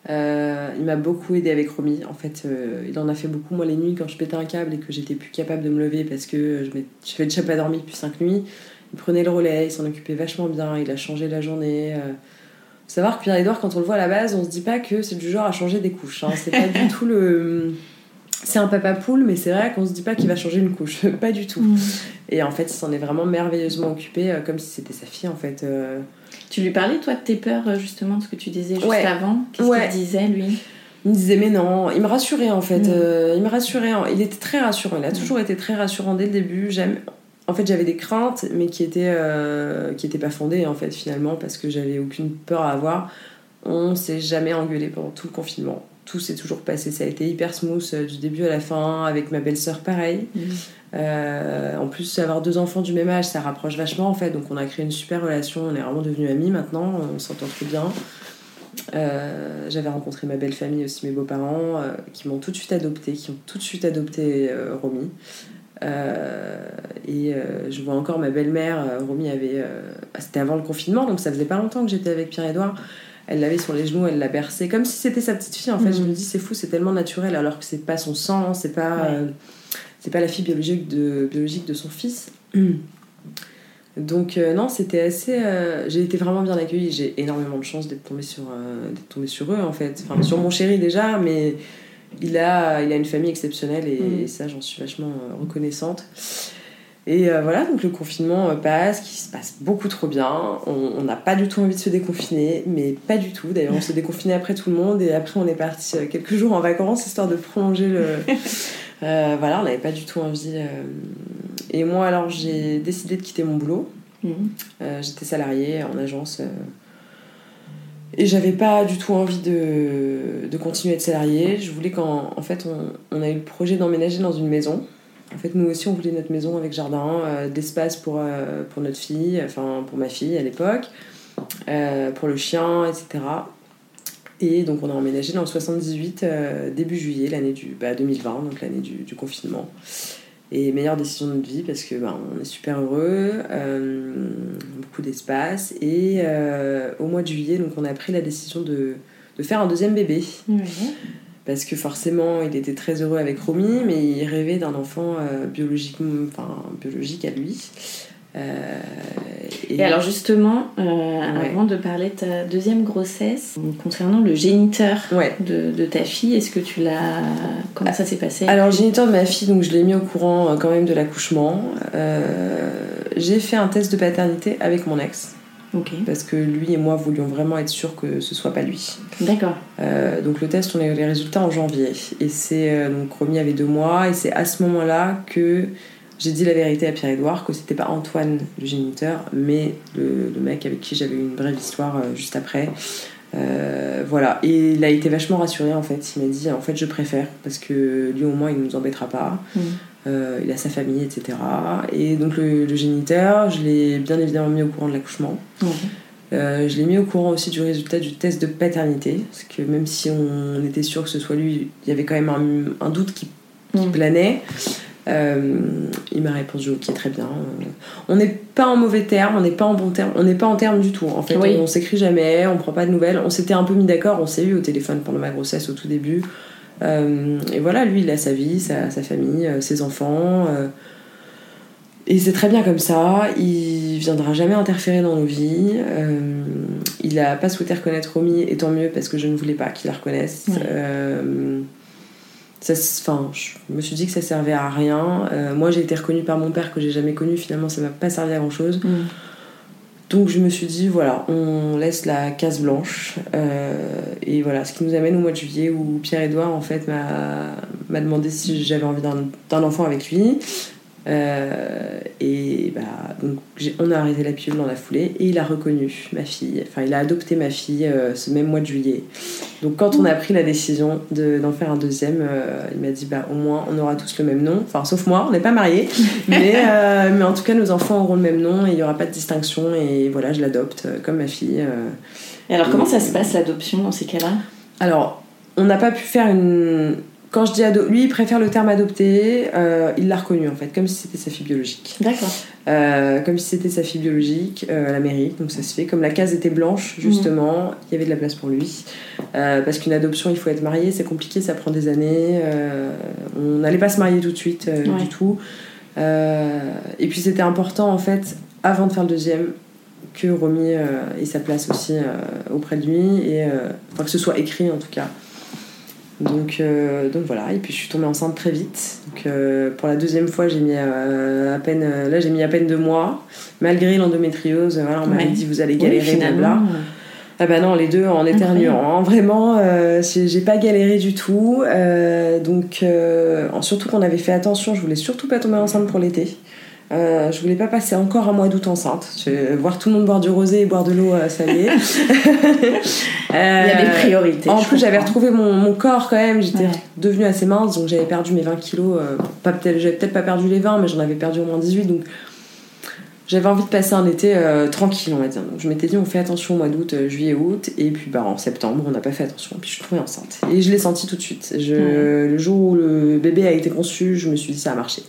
Euh, il m'a beaucoup aidé avec Romy. En fait, euh, il en a fait beaucoup. Moi, les nuits, quand je pétais un câble et que j'étais plus capable de me lever parce que je n'avais déjà pas dormi depuis 5 nuits, il prenait le relais, il s'en occupait vachement bien, il a changé la journée. Faut savoir que Pierre-Edouard, quand on le voit à la base, on se dit pas que c'est du genre à changer des couches. hein. C'est pas du tout le. C'est un papa poule, mais c'est vrai qu'on se dit pas qu'il va changer une couche. pas du tout. Mm. Et en fait, il s'en est vraiment merveilleusement occupé, euh, comme si c'était sa fille, en fait. euh. Tu lui parlais, toi, de tes peurs, euh, justement, de ce que tu disais juste Ouais. avant? Qu'est-ce Ouais. qu'il disait, lui? Il me disait mais non, il me rassurait en fait. Mm. Euh, il me rassurait, il était très rassurant. Il a toujours été très rassurant dès le début. J'aime. En fait, j'avais des craintes, mais qui étaient euh, qui étaient pas fondées en fait finalement parce que j'avais aucune peur à avoir. On s'est jamais engueulé pendant tout le confinement. Tout s'est toujours passé. Ça a été hyper smooth euh, du début à la fin. Avec ma belle-sœur, pareil. Euh, en plus, avoir deux enfants du même âge, ça rapproche vachement en fait. Donc, on a créé une super relation. On est vraiment devenus amis maintenant. On s'entend très bien. Euh, J'avais rencontré ma belle famille aussi, mes beaux-parents, euh, qui m'ont tout de suite adopté, qui ont tout de suite adopté euh, Romy. Euh, et euh, je vois encore ma belle-mère. euh, Romy avait. C'était avant le confinement, donc ça faisait pas longtemps que j'étais avec Pierre-Edouard. Elle l'avait sur les genoux, elle l'a bercé, comme si c'était sa petite fille. En fait, Mhm. je me dis, c'est fou, c'est tellement naturel, alors que c'est pas son sang, c'est pas. Ouais. c'est pas la fille biologique de, biologique de son fils. Donc euh, non, c'était assez. euh, j'ai été vraiment bien accueillie. J'ai énormément de chance d'être tombée sur, euh, d'être tombée sur eux en fait. Enfin sur mon chéri déjà, mais il a, il a une famille exceptionnelle et, Mm. et ça j'en suis vachement euh, reconnaissante. Et euh, voilà, donc le confinement euh, passe, qui se passe beaucoup trop bien. On n'a pas du tout envie de se déconfiner, mais pas du tout. D'ailleurs, on s'est déconfiné après tout le monde et après on est parti quelques jours en vacances histoire de prolonger le. Euh, voilà, on n'avait pas du tout envie. Et moi, alors, j'ai décidé de quitter mon boulot. Mm. Euh, J'étais salariée en agence. Et j'avais pas du tout envie de, de continuer à être salariée. Je voulais qu'en en fait, on, on a eu le projet d'emménager dans une maison. En fait, nous aussi, on voulait notre maison avec jardin, euh, d'espace pour, euh, pour notre fille, enfin pour ma fille à l'époque, euh, pour le chien, etc. Et donc, on a emménagé dans le 78 euh, début juillet, l'année du bah, 2020, donc l'année du confinement. Et meilleure décision de notre vie parce que bah, on est super heureux, euh, beaucoup d'espace. Et euh, au mois de juillet, donc on a pris la décision de, de faire un deuxième bébé. Parce que forcément, il était très heureux avec Romy, mais il rêvait d'un enfant euh, biologique, enfin, biologique à lui. Euh, Et, alors justement, avant de parler de ta deuxième grossesse, concernant le géniteur de, de, ta fille, est-ce que tu l'as... Comment ça s'est passé? Alors le géniteur de ma fille, donc je l'ai mis au courant quand même de l'accouchement. j'ai fait un test de paternité avec mon ex. Parce que lui et moi voulions vraiment être sûrs que ce soit pas lui. D'accord. Euh, donc le test, on a eu les résultats en janvier. Et c'est euh, donc Romy avait deux mois. Et c'est à ce moment-là que j'ai dit la vérité à Pierre-Édouard que c'était pas Antoine le géniteur, mais le, mec avec qui j'avais eu une brève histoire euh, juste après. voilà, et il a été vachement rassuré en fait. Il m'a dit en fait je préfère parce que lui au moins il ne nous embêtera pas. Mm. Euh, il a sa famille, etc. Et donc le, géniteur, je l'ai bien évidemment mis au courant de l'accouchement. Euh, je l'ai mis au courant aussi du résultat du test de paternité, parce que même si on était sûr que ce soit lui, il y avait quand même un, doute qui, planait. Euh, il m'a répondu ok très bien. On n'est pas en mauvais terme, on n'est pas en bon terme, on n'est pas en terme du tout. En fait, on, s'écrit jamais, on prend pas de nouvelles. On s'était un peu mis d'accord, on s'est eu au téléphone pendant ma grossesse au tout début. Euh, et voilà, lui, il a sa vie, sa, famille, euh, ses enfants. Euh, et c'est très bien comme ça. Il viendra jamais interférer dans nos vies. il n'a pas souhaité reconnaître Romy, et tant mieux parce que je ne voulais pas qu'il la reconnaisse. Ça, enfin, je me suis dit que ça servait à rien. moi, j'ai été reconnue par mon père que j'ai jamais connu. Finalement, ça m'a pas servi à grand chose. Mm. Donc je me suis dit, voilà, on laisse la case blanche. Euh, et voilà, ce qui nous amène au mois de juillet où Pierre-Edouard, en fait, m'a demandé si j'avais envie d'un enfant avec lui. Euh, et bah, donc on a arrêté la pilule dans la foulée et il a reconnu ma fille, enfin il a adopté ma fille euh, ce même mois de juillet. Donc quand on a pris la décision d'en faire un deuxième, euh, il m'a dit bah au moins on aura tous le même nom, enfin sauf moi, on n'est pas mariés, mais, mais en tout cas nos enfants auront le même nom et il n'y aura pas de distinction. Et voilà je l'adopte comme ma fille. et alors comment ça se passe l'adoption dans ces cas-là? Alors on n'a pas pu faire une quand je dis ado, lui il préfère le terme adopté, euh, il l'a reconnu en fait, comme si c'était sa fille biologique. D'accord. Euh, comme si c'était sa fille biologique euh, à la mairie, donc ça se fait. Comme la case était blanche, justement, il y avait de la place pour lui. parce qu'une adoption, il faut être marié, c'est compliqué, ça prend des années. on n'allait pas se marier tout de suite du tout. et puis c'était important en fait, avant de faire le deuxième, que Romy ait sa place aussi auprès de lui, et enfin, que ce soit écrit en tout cas. Donc, euh, donc voilà, et puis je suis tombée enceinte très vite. Donc, euh, pour la deuxième fois, j'ai mis euh, à peine, là j'ai mis à peine deux mois, malgré l'endométriose. Voilà, on m'avait dit vous allez galérer, blabla. Ah bah non, les deux en éternuant. Hein. Vraiment, j'ai pas galéré du tout. donc, surtout qu'on avait fait attention, je voulais surtout pas tomber enceinte pour l'été. Euh, je voulais pas passer encore un mois d'août enceinte. Je, voir tout le monde boire du rosé et boire de l'eau, euh, ça y est. Il y a des priorités. En plus, j'avais retrouvé mon, mon, corps quand même. J'étais devenue assez mince, donc j'avais perdu mes 20 kilos. Euh, pas peut-être, j'avais peut-être pas perdu les 20, mais j'en avais perdu au moins 18. Donc j'avais envie de passer un été tranquille, on va dire. Donc je m'étais dit, on fait attention au mois d'août, juillet, août. Et puis bah, en septembre, on n'a pas fait attention. Puis je suis tombée enceinte. Et je l'ai senti tout de suite. Je, Le jour où le bébé a été conçu, je me suis dit, ça a marché.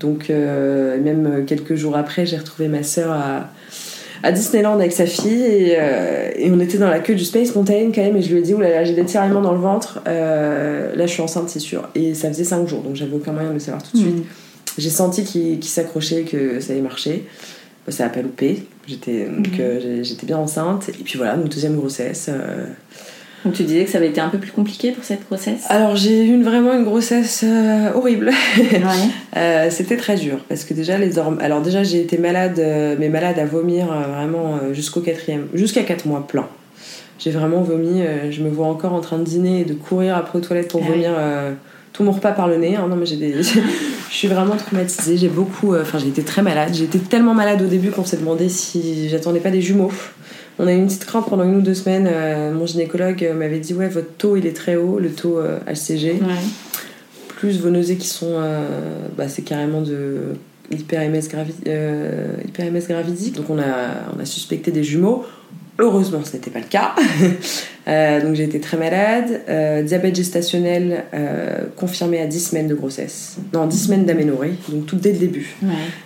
Donc, euh, même quelques jours après, j'ai retrouvé ma sœur à, à, Disneyland avec sa fille et, euh, et, on était dans la queue du Space Mountain quand même. Et je lui ai dit, oulala, j'ai des tiraillements dans le ventre, euh, là je suis enceinte, c'est sûr. Et ça faisait 5 jours, donc j'avais aucun moyen de le savoir tout de suite. Mm. J'ai senti qu'il s'accrochait, que ça allait marcher. Ça n'a pas loupé. J'étais mm. j'étais bien enceinte. Et puis voilà, une deuxième grossesse. Donc tu disais que ça avait été un peu plus compliqué pour cette grossesse Alors j'ai eu une, vraiment une grossesse euh, horrible. Euh, c'était très dur parce que déjà les Alors déjà j'ai été malade, euh, mais malade à vomir vraiment jusqu'au quatrième, jusqu'à 4 mois plein. J'ai vraiment vomi. je me vois encore en train de dîner et de courir après aux toilettes pour ah vomir tout mon repas par le nez. Hein. Non mais j'ai des... je suis vraiment traumatisée. J'ai beaucoup... Enfin j'ai été très malade. J'ai été tellement malade au début qu'on s'est demandé si j'attendais pas des jumeaux. On a eu une petite crainte pendant une ou deux semaines. Euh, mon gynécologue euh, m'avait dit Ouais, votre taux il est très haut, le taux HCG. Euh, Plus vos nausées qui sont. bah, c'est carrément de l'hyper-MS gravidique. Donc on a, on a suspecté des jumeaux. Heureusement, ce n'était pas le cas. Euh, donc j'ai été très malade. Euh, diabète gestationnel euh, confirmé à 10 semaines de grossesse. Non, 10 semaines d'aménorrhée. Donc tout dès le début.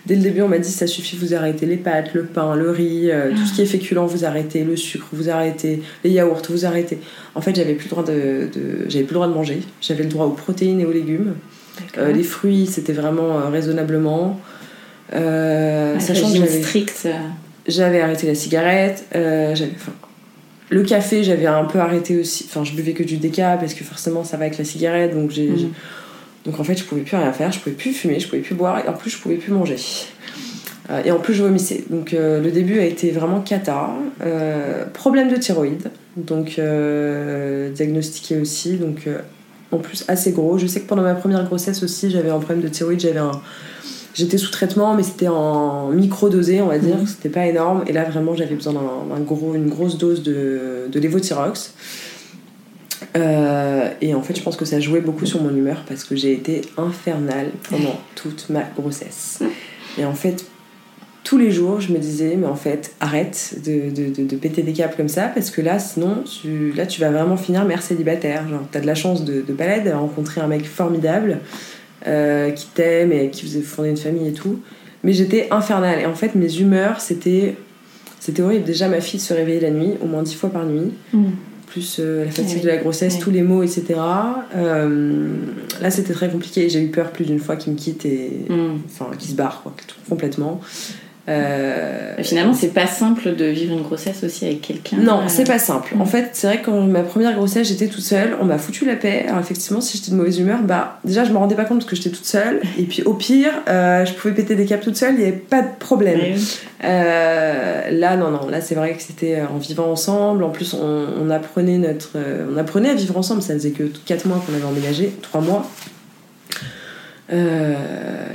Dès le début, on m'a dit ça suffit, vous arrêtez les pâtes, le pain, le riz, tout ce qui est féculent, vous arrêtez, le sucre, vous arrêtez, les yaourts, vous arrêtez. En fait, j'avais plus le droit de, j'avais plus le droit de manger. J'avais le droit aux protéines et aux légumes. les fruits, c'était vraiment raisonnablement. sachant que strict. J'avais arrêté la cigarette, euh, j'avais, enfin, le café, j'avais un peu arrêté aussi. Enfin, je buvais que du déca parce que forcément ça va avec la cigarette, donc j'ai. Mhm. Donc en fait, je pouvais plus rien faire, je pouvais plus fumer, je pouvais plus boire, et en plus, je pouvais plus manger. Euh, et en plus, je vomissais. Donc euh, le début a été vraiment cata. Euh, problème de thyroïde, donc diagnostiqué aussi. Donc en plus, assez gros. Je sais que pendant ma première grossesse aussi, j'avais un problème de thyroïde. J'avais un. J'étais sous traitement, mais c'était en micro-dosé, on va dire. Mhm. C'était pas énorme. Et là, vraiment, j'avais besoin d'un, d'un gros, une grosse dose de, de lévothyrox. Euh, et en fait, je pense que ça jouait beaucoup sur mon humeur parce que j'ai été infernale pendant toute ma grossesse. Et en fait, tous les jours, je me disais, mais en fait, arrête de, de, de, de péter des câbles comme ça parce que là, sinon, tu, là, tu vas vraiment finir mère célibataire. Genre, t'as de la chance de, de balade, de rencontrer un mec formidable euh, qui t'aime et qui faisait fonder une famille et tout. Mais j'étais infernale. Et en fait, mes humeurs, c'était. C'était horrible. Déjà, ma fille se réveillait la nuit, au moins dix fois par nuit Mm. plus euh, la fatigue Oui. de la grossesse, Oui. tous les maux, etc. Euh, là, c'était très compliqué. J'ai eu peur plus d'une fois qu'il me quitte et. Mm. Enfin, qu'il se barre, quoi, complètement. Euh, Finalement, c'est pas simple de vivre une grossesse aussi avec quelqu'un. non, Euh, c'est pas simple. En fait, c'est vrai que quand ma première grossesse, j'étais toute seule. On m'a foutu la paix. Alors, effectivement, si j'étais de mauvaise humeur, bah, déjà, je me rendais pas compte que j'étais toute seule. Et puis, au pire, euh, je pouvais péter des câbles toute seule, il y avait pas de problème. Euh, là, non, non, là, c'est vrai que c'était en vivant ensemble. En plus, on, on apprenait notre, on apprenait à vivre ensemble. Ça faisait que 4 mois qu'on avait emménagé, 3 mois. Euh,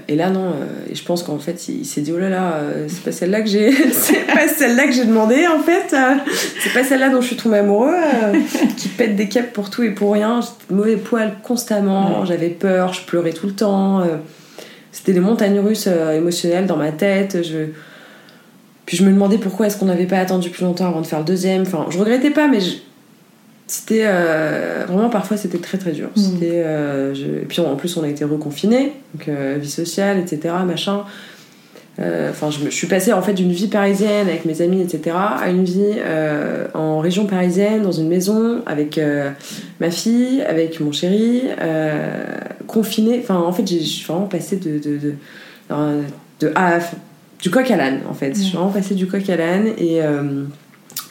et là, non, euh, et je pense qu'en fait, il, il s'est dit oh là là, euh, c'est pas celle-là que j'ai, c'est pas celle-là que j'ai demandé en fait, euh, c'est pas celle-là dont je suis tombée amoureux, qui pète des câbles pour tout et pour rien. J'étais mauvais poil constamment, Ouais. j'avais peur, je pleurais tout le temps. c'était des montagnes russes émotionnelles dans ma tête. Je... Puis je me demandais pourquoi est-ce qu'on n'avait pas attendu plus longtemps avant de faire le deuxième. Enfin, je regrettais pas, mais je- c'était euh, vraiment parfois c'était très très dur. Mm. C'était, euh, je- Et puis en plus on a été reconfinés, donc euh, vie sociale, etc. Machin. Enfin, je, me- je suis passée en fait d'une vie parisienne avec mes amis, etc., à une vie en région parisienne, dans une maison, avec ma fille, avec mon chéri, confinée. Enfin, en fait, j'ai je suis vraiment passée de, de, de, à du coq à l'âne, en fait. Je suis vraiment passée du coq à l'âne et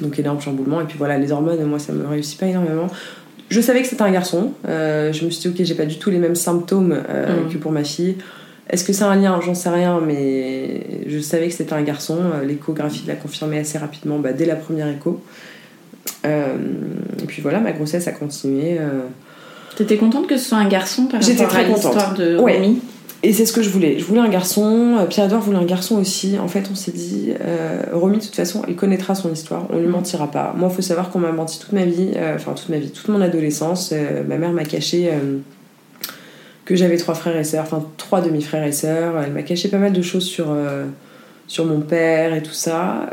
donc énorme chamboulement. Et puis voilà, les hormones, moi, ça me réussit pas énormément. Je savais que c'était un garçon. Euh, je me suis dit, ok, j'ai pas du tout les mêmes symptômes euh, Mm. que pour ma fille. Est-ce que c'est un lien? J'en sais rien, mais je savais que c'était un garçon. Euh, L'échographie l'a confirmé assez rapidement, bah, dès la première écho. Euh, et puis voilà, ma grossesse a continué. T'étais contente que ce soit un garçon par J'étais rapport très à contente. l'histoire de Ouais. Romy? Et c'est ce que je voulais. Je voulais un garçon. euh, Pierre-Edouard voulait un garçon aussi. En fait, on s'est dit, euh, Romy, de toute façon, elle connaîtra son histoire. On lui mentira pas. Moi, il faut savoir qu'on m'a menti toute ma vie. euh, Enfin, toute ma vie, toute mon adolescence. Euh, ma mère m'a caché que j'avais trois frères et sœurs. Enfin, trois demi-frères et sœurs. Elle m'a caché pas mal de choses sur, sur mon père et tout ça.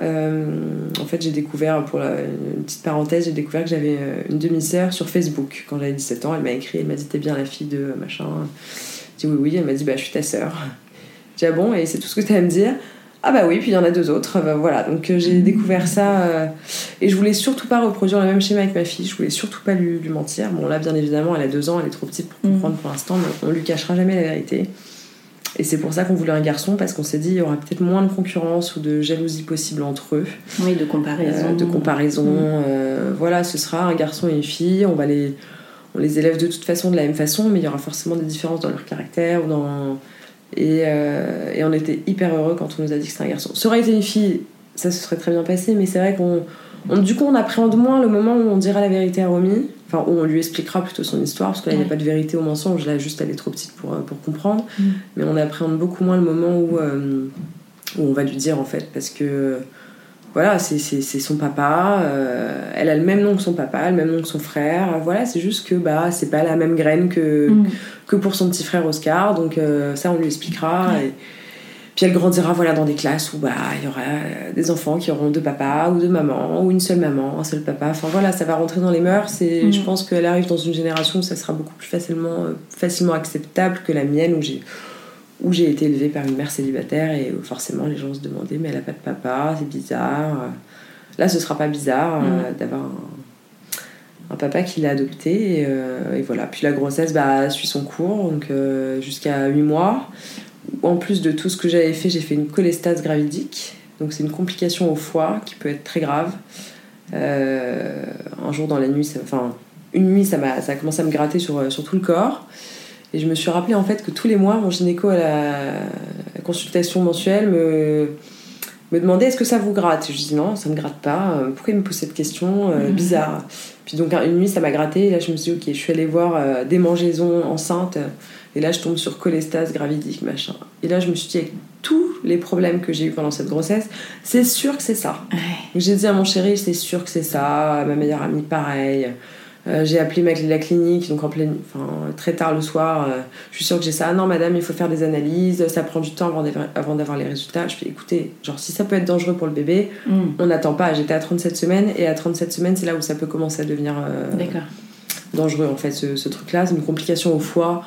En fait, j'ai découvert, pour la, une petite parenthèse, j'ai découvert que j'avais une demi-sœur sur Facebook. Quand j'avais 17 ans, elle m'a écrit. Elle m'a dit, t'es bien la fille de machin. J'ai dit oui, oui. Elle m'a dit, bah, je suis ta sœur. J'ai dit, ah bon, et c'est tout ce que tu as à me dire? Ah bah oui, puis il y en a deux autres. Bah, voilà, donc euh, j'ai découvert ça. euh, et je voulais surtout pas reproduire le même schéma avec ma fille. Je voulais surtout pas lui, lui mentir. Bon, là, bien évidemment, elle a deux ans, elle est trop petite pour Mhm. comprendre pour l'instant, mais on lui cachera jamais la vérité. Et c'est pour ça qu'on voulait un garçon, parce qu'on s'est dit, il y aura peut-être moins de concurrence ou de jalousie possible entre eux. Oui, de comparaison. Euh, de comparaison. Mm. euh, voilà, ce sera un garçon et une fille. On va les, on les élève de toute façon de la même façon, mais il y aura forcément des différences dans leur caractère ou dans. Et, euh, et on était hyper heureux quand on nous a dit que c'était un garçon. Ça aurait été une fille, ça se serait très bien passé, mais c'est vrai qu'on. on- du coup, on appréhende moins le moment où on dira la vérité à Romy, enfin, où on lui expliquera plutôt son histoire, parce que là, il n'y a pas de vérité au mensonge, là, juste elle est trop petite pour, euh, pour comprendre. Mm. Mais on appréhende beaucoup moins le moment où, euh, où on va lui dire, en fait, parce que voilà, c'est son papa, euh, elle a le même nom que son papa, le même nom que son frère, voilà, c'est juste que bah, c'est pas la même graine que, Mm. que pour son petit frère Oscar, donc euh, ça on lui expliquera. Et, puis elle grandira voilà, dans des classes où bah, il y aura euh, des enfants qui auront deux papas ou deux mamans, ou une seule maman, un seul papa, enfin voilà, ça va rentrer dans les mœurs et Mm. je pense qu'elle arrive dans une génération où ça sera beaucoup plus facilement, facilement acceptable que la mienne où j'ai où j'ai été élevée par une mère célibataire et où forcément les gens se demandaient mais elle a pas de papa, c'est bizarre. Là ce sera pas bizarre euh, d'avoir un, un papa qui l'a adopté et, euh, et voilà. Puis la grossesse bah, suit son cours donc euh, jusqu'à 8 mois. En plus de tout ce que j'avais fait, j'ai fait une cholestase gravidique. Donc c'est une complication au foie qui peut être très grave. un jour dans la nuit, enfin une nuit, ça, a, ça a commencé à me gratter sur, sur tout le corps. Et je me suis rappelé en fait que tous les mois, mon gynéco à la, consultation mensuelle me, me demandait est-ce que ça vous gratte? Je dis non, ça me gratte pas. Pourquoi il me pose cette question? Euh, mhm. Bizarre. Puis donc une nuit, ça m'a gratté. Et là, je me suis dit ok, je suis allée voir euh, des mangeaisons enceintes. Et là, je tombe sur cholestase gravidique, machin. Et là, je me suis dit avec tous les problèmes que j'ai eu pendant cette grossesse, c'est sûr que c'est ça. J'ai dit à mon chéri, c'est sûr que c'est ça. À ma meilleure amie, pareil. Euh, j'ai appelé ma, la clinique, donc en pleine, enfin, très tard le soir. Euh, je suis sûre que j'ai ça. Ah non, madame, il faut faire des analyses, ça prend du temps avant d'avoir les résultats. Je fais écoutez, genre, si ça peut être dangereux pour le bébé, mm. on n'attend pas. J'étais à 37 semaines, et à 37 semaines, c'est là où ça peut commencer à devenir euh, dangereux, en fait, ce, ce truc-là. C'est une complication au foie.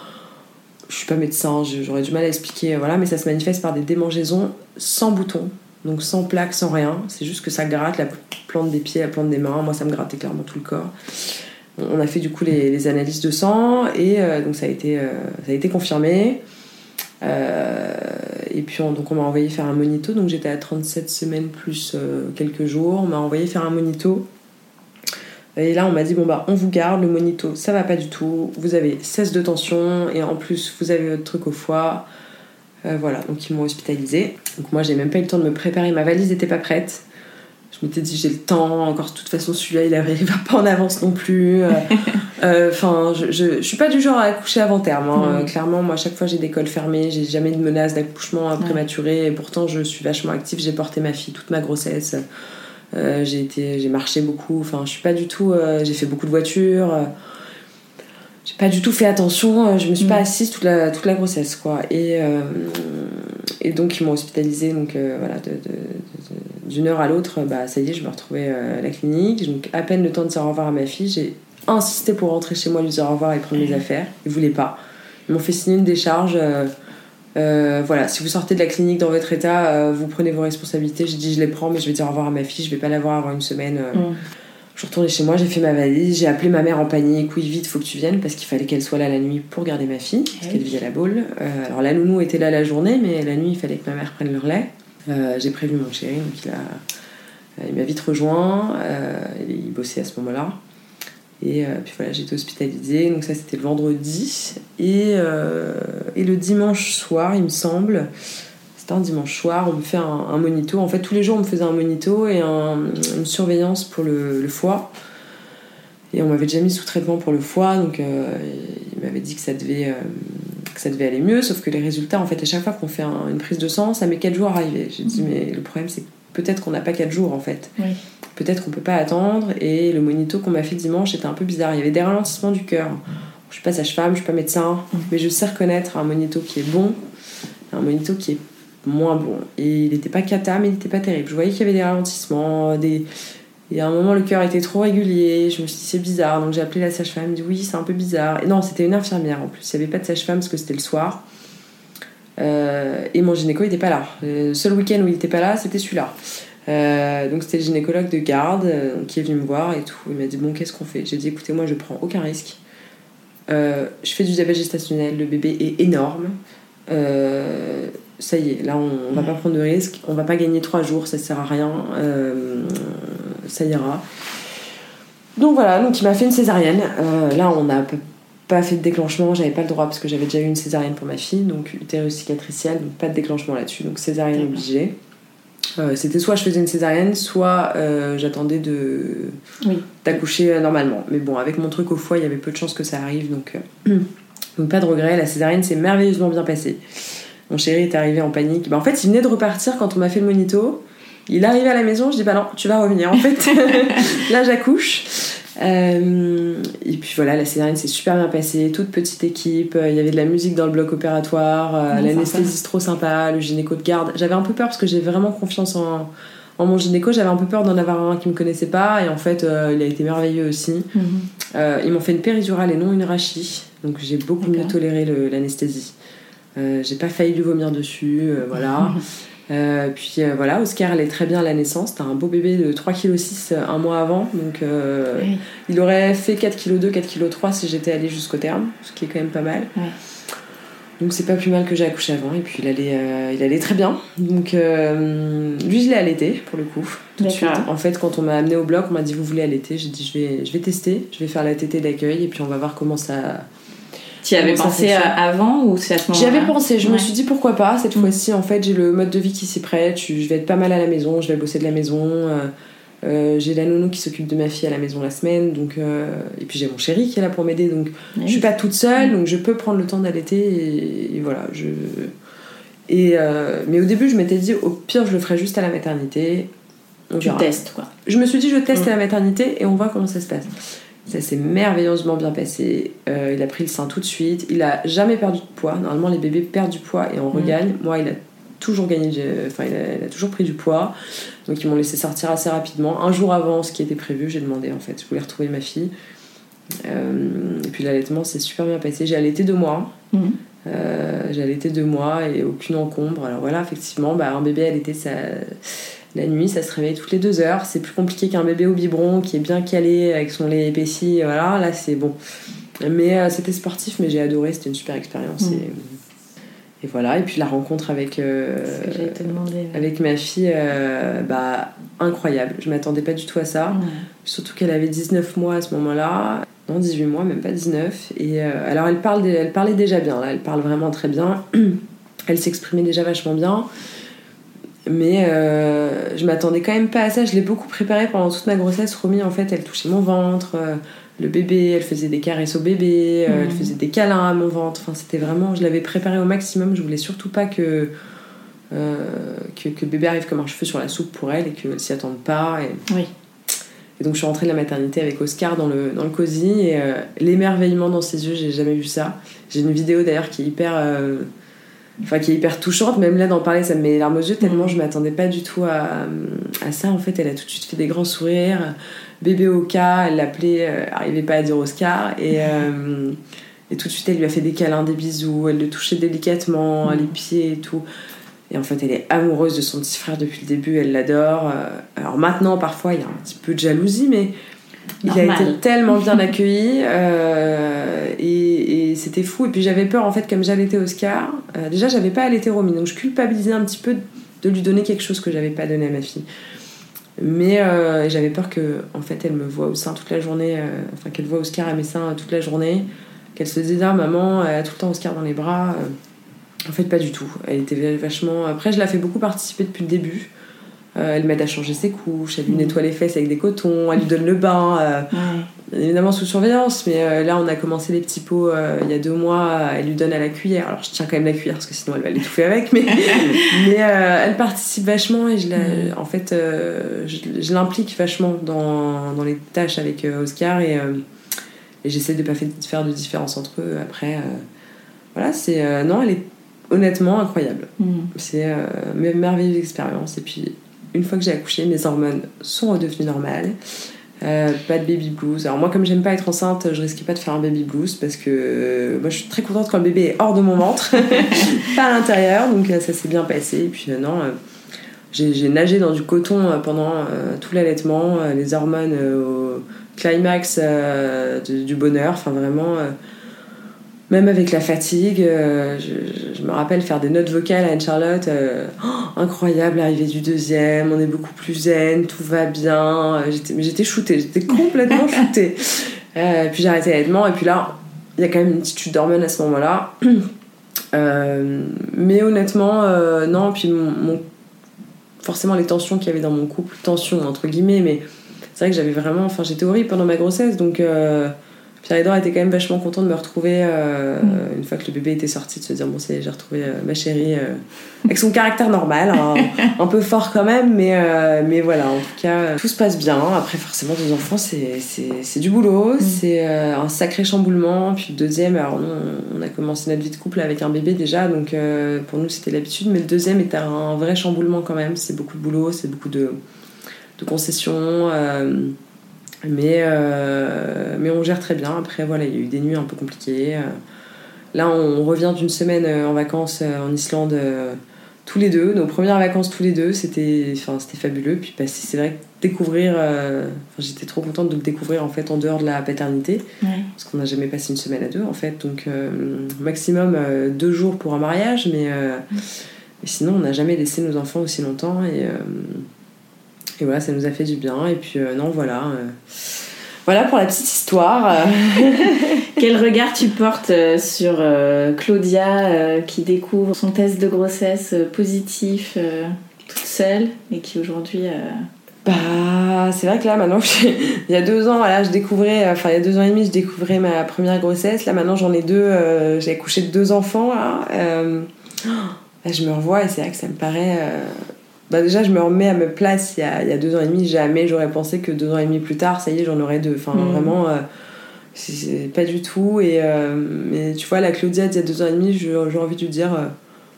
Je suis pas médecin, j'aurais du mal à expliquer, voilà, mais ça se manifeste par des démangeaisons sans boutons, donc sans plaque, sans rien. C'est juste que ça gratte la plante des pieds, la plante des mains. Moi, ça me grattait clairement tout le corps on a fait du coup les, analyses de sang et euh, donc ça a été, euh, confirmé. Euh, et puis on, donc on m'a envoyé faire un monito, donc j'étais à 37 semaines plus quelques jours. On m'a envoyé faire un monito. Et là on m'a dit bon bah on vous garde, le monito ça va pas du tout, vous avez 16 de tension et en plus vous avez votre truc au foie. voilà, donc ils m'ont hospitalisé. Donc moi j'ai même pas eu le temps de me préparer, ma valise n'était pas prête je m'étais dit j'ai le temps encore de toute façon celui-là il arrive pas en avance non plus euh, euh, enfin je, je, suis pas du genre à accoucher avant terme hein. mm. clairement moi à chaque fois j'ai des cols fermés j'ai jamais de menace d'accouchement prématuré et pourtant je suis vachement active j'ai porté ma fille toute ma grossesse euh, j'ai été j'ai marché beaucoup enfin je suis pas du tout j'ai fait beaucoup de voitures j'ai pas du tout fait attention je me suis pas mm. assise toute la toute la grossesse quoi et et donc ils m'ont hospitalisée donc voilà de d'une heure à l'autre, bah, ça y est, je me retrouvais euh, à la clinique. Donc, à peine le temps de dire au revoir à ma fille, j'ai insisté pour rentrer chez moi, lui dire au revoir et prendre mes affaires. Ils voulaient pas. Ils m'ont fait signer une décharge. Euh, euh, voilà, si vous sortez de la clinique dans votre état, vous prenez vos responsabilités. J'ai dit, je les prends, mais je vais dire au revoir à ma fille. Je vais pas la voir avant une semaine. Mm. Je suis retournée chez moi, j'ai fait ma valise, j'ai appelé ma mère en panique. Oui, vite, faut que tu viennes parce qu'il fallait qu'elle soit là la nuit pour garder ma fille, parce qu'elle vit à la boule. alors la nounou était là la journée, mais la nuit, il fallait que ma mère prenne le relais. Euh, j'ai prévu mon chéri, donc il, a, il m'a vite rejoint. Euh, il bossait à ce moment-là. Et euh, puis voilà, j'ai été hospitalisée. Donc ça, c'était le vendredi. Et, et, le dimanche soir, il me semble, c'était un dimanche soir, on me fait un, monito. En fait, tous les jours, on me faisait un monito et une surveillance pour le, foie. Et on m'avait déjà mis sous traitement pour le foie, donc il m'avait dit que ça devait que ça devait aller mieux, sauf que les résultats, en fait, à chaque fois qu'on fait une prise de sang, ça met 4 jours à arriver. J'ai dit, mais le problème, c'est peut-être qu'on n'a pas 4 jours, en fait. Peut-être qu'on peut pas attendre. Et le monito qu'on m'a fait dimanche était un peu bizarre. Il y avait des ralentissements du cœur. Je suis pas sage-femme, je suis pas médecin, mm. mais je sais reconnaître un monito qui est bon, un monito qui est moins bon. Et il n'était pas cata, mais il n'était pas terrible. Je voyais qu'il y avait des ralentissements, des et à un moment, le cœur était trop régulier. Je me suis dit, c'est bizarre. Donc j'ai appelé la sage-femme. Elle me dit, oui, c'est un peu bizarre. Et non, c'était une infirmière en plus. Il n'y avait pas de sage-femme parce que c'était le soir. Euh, et mon gynéco n'était pas là. Le seul week-end où il n'était pas là, c'était celui-là. Euh, donc c'était le gynécologue de garde euh, qui est venu me voir et tout. Il m'a dit, bon, qu'est-ce qu'on fait? J'ai dit, écoutez, moi, je prends aucun risque. je fais du diabète gestationnel. Le bébé est énorme. Ça y est, là, on, on va pas prendre de risque. On va pas gagner trois jours, ça sert à rien ça ira. Donc voilà, donc il m'a fait une césarienne. Euh, là, on n'a pas fait de déclenchement, j'avais pas le droit parce que j'avais déjà eu une césarienne pour ma fille, donc utérus cicatriciel, donc pas de déclenchement là-dessus, donc césarienne obligée. Euh, c'était soit je faisais une césarienne, soit euh, j'attendais de d'accoucher normalement. Mais bon, avec mon truc au foie, il y avait peu de chances que ça arrive, donc, donc pas de regret. La césarienne s'est merveilleusement bien passée. Mon chéri est arrivé en panique. Bah, en fait, il venait de repartir quand on m'a fait le monito. Il arrive à la maison, je dis bah non, tu vas revenir en fait. Là j'accouche. Euh, et puis voilà, la césarienne s'est super bien passée, toute petite équipe, euh, il y avait de la musique dans le bloc opératoire, euh, l'anesthésie trop sympa, le gynéco de garde. J'avais un peu peur parce que j'ai vraiment confiance en, en mon gynéco, j'avais un peu peur d'en avoir un qui me connaissait pas et en fait il a été merveilleux aussi. Mhm. ils m'ont fait une péridurale et non une rachie, donc j'ai beaucoup mieux toléré l'anesthésie. J'ai pas failli lui vomir dessus, voilà. Euh, puis euh, voilà, Oscar allait très bien à la naissance. T'as un beau bébé de 3,6 kg euh, un mois avant. Donc il aurait fait 4,2 kg, 4,3 kg si j'étais allée jusqu'au terme, ce qui est quand même pas mal. Donc c'est pas plus mal que j'ai accouché avant et puis il allait, euh, il allait très bien. Donc euh, lui je l'ai allaité pour le coup tout de suite. En fait quand on m'a amené au bloc on m'a dit vous voulez allaiter? J'ai dit je vais, je vais tester, je vais faire la tétée d'accueil et puis on va voir comment ça... Tu y avais pensé euh, avant ou c'est à ce J'y moment-là avais pensé, je me suis dit pourquoi pas cette Mm. fois-ci en fait j'ai le mode de vie qui s'y prête, je vais être pas mal à la maison, je vais bosser de la maison. euh, euh, j'ai la nounou qui s'occupe de ma fille à la maison la semaine, donc euh, et puis j'ai mon chéri qui est là pour m'aider, donc Oui. je suis pas toute seule, Mm. donc je peux prendre le temps d'allaiter et, et voilà. Je... Et euh, mais au début, je m'étais dit, au pire, je le ferai juste à la maternité. On Tu verra. testes quoi. Je me suis dit, je teste Mm. à la maternité et on voit comment ça se passe. Ça s'est merveilleusement bien passé. Euh, il a pris le sein tout de suite. Il a jamais perdu de poids. Normalement, les bébés perdent du poids et on Mm. regagne. Moi, il a toujours gagné, du- enfin, il a, il a toujours pris du poids. Donc, ils m'ont laissé sortir assez rapidement. Un jour avant ce qui était prévu, j'ai demandé en fait. Je voulais retrouver ma fille. Euh, et puis l'allaitement s'est super bien passé. J'ai allaité deux mois. Mhm. Euh, j'ai allaité deux mois et aucune encombre. Alors voilà, effectivement, bah, un bébé allaité, ça, la nuit, ça se réveille toutes les deux heures. C'est plus compliqué qu'un bébé au biberon qui est bien calé avec son lait épaissi. Voilà, là c'est bon. Mais euh, c'était sportif, mais j'ai adoré. C'était une super expérience. Mhm. Et, et voilà. Et puis la rencontre avec, euh, avec ma fille, euh, bah, incroyable. Je m'attendais pas du tout à ça. Ouais. Surtout qu'elle avait 19 mois à ce moment-là. Non, 18 mois, même pas 19. Et euh, alors, elle, parle, elle parlait déjà bien, là. Elle parle vraiment très bien. Elle s'exprimait déjà vachement bien. Mais euh, je m'attendais quand même pas à ça. Je l'ai beaucoup préparée pendant toute ma grossesse. Romy, en fait, elle touchait mon ventre, euh, le bébé, elle faisait des caresses au bébé, euh, elle Mhm. faisait des câlins à mon ventre. Enfin, c'était vraiment. Je l'avais préparée au maximum. Je voulais surtout pas que, euh, que, que le bébé arrive comme un cheveu sur la soupe pour elle et qu'elle s'y attende pas. Et... Oui. Et donc je suis rentrée de la maternité avec Oscar dans le, dans le cosy et l'émerveillement dans ses yeux, j'ai jamais vu ça. J'ai une vidéo d'ailleurs qui est hyper. Enfin, qui est hyper touchante, même là d'en parler, ça me met les larmes aux yeux tellement je m'attendais pas du tout à, à ça. En fait, elle a tout de suite fait des grands sourires. Bébé cas, elle l'appelait, euh, arrivait pas à dire Oscar. Et, euh, et tout de suite, elle lui a fait des câlins, des bisous, elle le touchait délicatement, Mhm. les pieds et tout. Et en fait, elle est amoureuse de son petit frère depuis le début, elle l'adore. Euh, Alors maintenant, parfois, il y a un petit peu de jalousie, mais il a été tellement bien accueilli euh, et, et c'était fou. Et puis j'avais peur, en fait, comme j'allaitais Oscar, euh, déjà, j'avais pas allaité Romy, donc je culpabilisais un petit peu de lui donner quelque chose que j'avais pas donné à ma fille. Mais euh, j'avais peur que, en fait, elle me voit au sein toute la journée, enfin, qu'elle voit Oscar à mes seins toute la journée, qu'elle se dise, ah, maman, elle a tout le temps Oscar dans les bras. En fait, pas du tout. Elle était vachement. Après, je la fais beaucoup participer depuis le début. Euh, elle m'aide à changer ses couches, elle lui Mhm. nettoie les fesses avec des cotons, elle lui donne le bain. euh, Ouais. Bien évidemment sous surveillance, mais euh, là on a commencé les petits pots il y a deux mois, elle lui donne à la cuillère. Alors je tiens quand même la cuillère parce que sinon elle va l'étouffer avec, mais, mais elle participe vachement et je la, en fait je, je l'implique vachement dans, dans les tâches avec Oscar et, et j'essaie de pas fait- faire de différence entre eux. Après, voilà, c'est. non, elle est honnêtement incroyable. C'est euh, une merveilleuse expérience. Et puis, une fois que j'ai accouché, mes hormones sont redevenues normales. Euh, pas de baby blues. Alors moi, comme j'aime pas être enceinte, je risquais pas de faire un baby blues parce que euh, moi, je suis très contente quand le bébé est hors de mon ventre, pas à l'intérieur. Donc euh, ça s'est bien passé. Et puis non, j'ai nagé dans du coton pendant tout l'allaitement, les hormones au climax du bonheur. Enfin vraiment. Même avec la fatigue, euh, je, me rappelle faire des notes vocales à Anne-Charlotte. euh, oh, incroyable, l'arrivée du deuxième, on est beaucoup plus zen, tout va bien. Euh, J'étais, mais j'étais shootée, j'étais complètement shootée. Euh, puis j'ai arrêté l'allaitement, et puis là, il y a quand même une petite chute d'hormones à ce moment-là. Mais honnêtement, non, puis mon, mon- forcément les tensions qu'il y avait dans mon couple, tensions entre guillemets, mais c'est vrai que j'avais vraiment, enfin j'étais horrible pendant ma grossesse, donc Pierre-Edouard était quand même vachement content de me retrouver euh, Mm. une fois que le bébé était sorti, de se dire bon c'est j'ai retrouvé euh, ma chérie euh, avec son caractère normal, hein, un peu fort quand même, mais, mais voilà, en tout cas tout se passe bien. Après forcément deux enfants c'est, c'est, c'est du boulot, Mm. c'est un sacré chamboulement, puis le deuxième, alors nous on a commencé notre vie de couple avec un bébé déjà, donc pour nous c'était l'habitude, mais le deuxième était un vrai chamboulement quand même, c'est beaucoup de boulot, c'est beaucoup de, de concessions. Mais, euh, mais on gère très bien. Après, voilà, il y a eu des nuits un peu compliquées. Euh, Là, on revient d'une semaine euh, en vacances en Islande tous les deux, nos premières vacances tous les deux, c'était enfin, fabuleux. Puis bah, c'est vrai que découvrir, euh, j'étais trop contente de le découvrir en fait en dehors de la paternité, parce qu'on n'a jamais passé une semaine à deux en fait. Donc euh, maximum deux jours pour un mariage, mais, mais sinon on n'a jamais laissé nos enfants aussi longtemps et, et voilà, ça nous a fait du bien. Et puis non, voilà. Voilà pour la petite histoire. Quel regard tu portes euh, sur euh, Claudia euh, qui découvre son test de grossesse positif toute seule et qui aujourd'hui. Bah, c'est vrai que là maintenant, il y a deux ans, voilà, je découvrais, enfin il y a deux ans et demi, je découvrais ma première grossesse. Là maintenant, j'en ai deux, j'ai accouché de deux enfants. Là. je me revois et c'est vrai que ça me paraît bah déjà je me remets à ma place il y a, il y a deux ans et demi. Jamais j'aurais pensé que deux ans et demi plus tard ça y est j'en aurais deux. Enfin mm. vraiment euh, c'est pas du tout. Et euh, mais tu vois la Claudia d'il y a deux ans et demi j'ai envie de lui dire euh,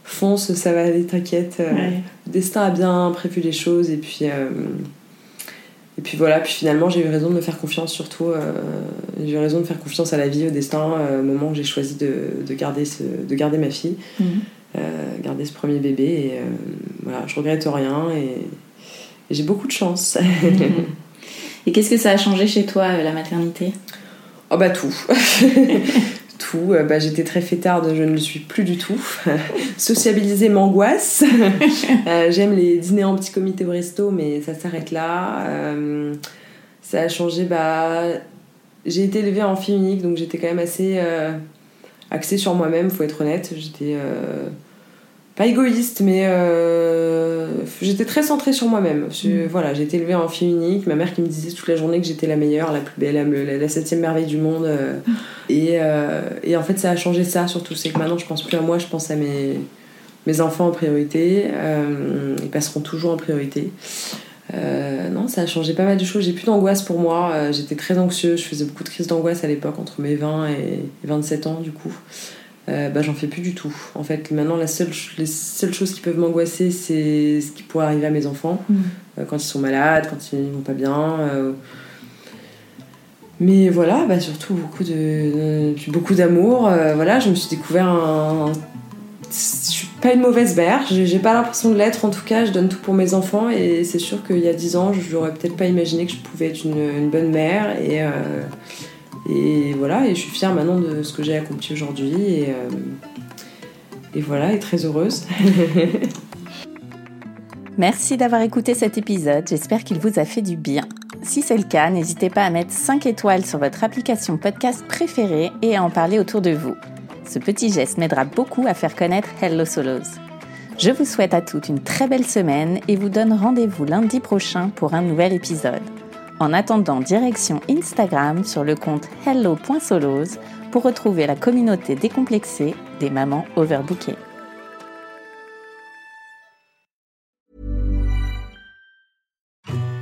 fonce ça va aller t'inquiète. Le destin a bien prévu les choses. Et puis et puis voilà. Puis finalement j'ai eu raison de me faire confiance surtout j'ai eu raison de faire confiance à la vie au destin au moment où j'ai choisi de, de, garder ce, de garder ma fille. Mm. Euh, garder ce premier bébé. Et euh, voilà, je regrette rien et, j'ai beaucoup de chance. et qu'est-ce que ça a changé chez toi, euh, la maternité? Oh bah tout. tout. Bah, j'étais très fêtarde, je ne le suis plus du tout. Sociabiliser m'angoisse. J'aime les dîners en petit comité au resto, mais ça s'arrête là. ça a changé. Bah, j'ai été élevée en fille unique, donc j'étais quand même assez axée sur moi-même, faut être honnête. J'étais pas égoïste, mais euh, j'étais très centrée sur moi-même. Mm. Voilà, j'ai été élevée en fille unique. Ma mère qui me disait toute la journée que j'étais la meilleure, la plus belle, la, septième merveille du monde. Euh. Et, euh, et, en fait, ça a changé ça surtout. C'est que maintenant, je pense plus à moi, je pense à mes, mes enfants en priorité. ils passeront toujours en priorité. Non, ça a changé pas mal de choses. J'ai plus d'angoisse pour moi. J'étais très anxieuse. Je faisais beaucoup de crises d'angoisse à l'époque, entre mes 20 et 27 ans, du coup. Euh, bah, j'en fais plus du tout. En fait, maintenant, la seule, les seules choses qui peuvent m'angoisser, c'est ce qui pourrait arriver à mes enfants mm. euh, quand ils sont malades, quand ils vont pas bien. Euh. Mais voilà, bah, surtout beaucoup de, beaucoup d'amour. voilà, je me suis découvert un, je suis pas une mauvaise mère, j'ai pas l'impression de l'être en tout cas, je donne tout pour mes enfants et c'est sûr qu'il y a 10 ans, je n'aurais peut-être pas imaginé que je pouvais être une, bonne mère et, et voilà, et je suis fière maintenant de ce que j'ai accompli aujourd'hui. Et, euh, et voilà, et très heureuse. Merci d'avoir écouté cet épisode, j'espère qu'il vous a fait du bien. Si c'est le cas, n'hésitez pas à mettre 5 étoiles sur votre application podcast préférée et à en parler autour de vous. Ce petit geste m'aidera beaucoup à faire connaître Hello Solos. Je vous souhaite à toutes une très belle semaine et vous donne rendez-vous lundi prochain pour un nouvel épisode. En attendant, direction Instagram sur le compte hello.solos pour retrouver la communauté décomplexée des mamans overbookées.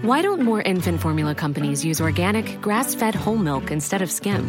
Why don't more infant formula companies use organic, grass-fed whole milk instead of skim?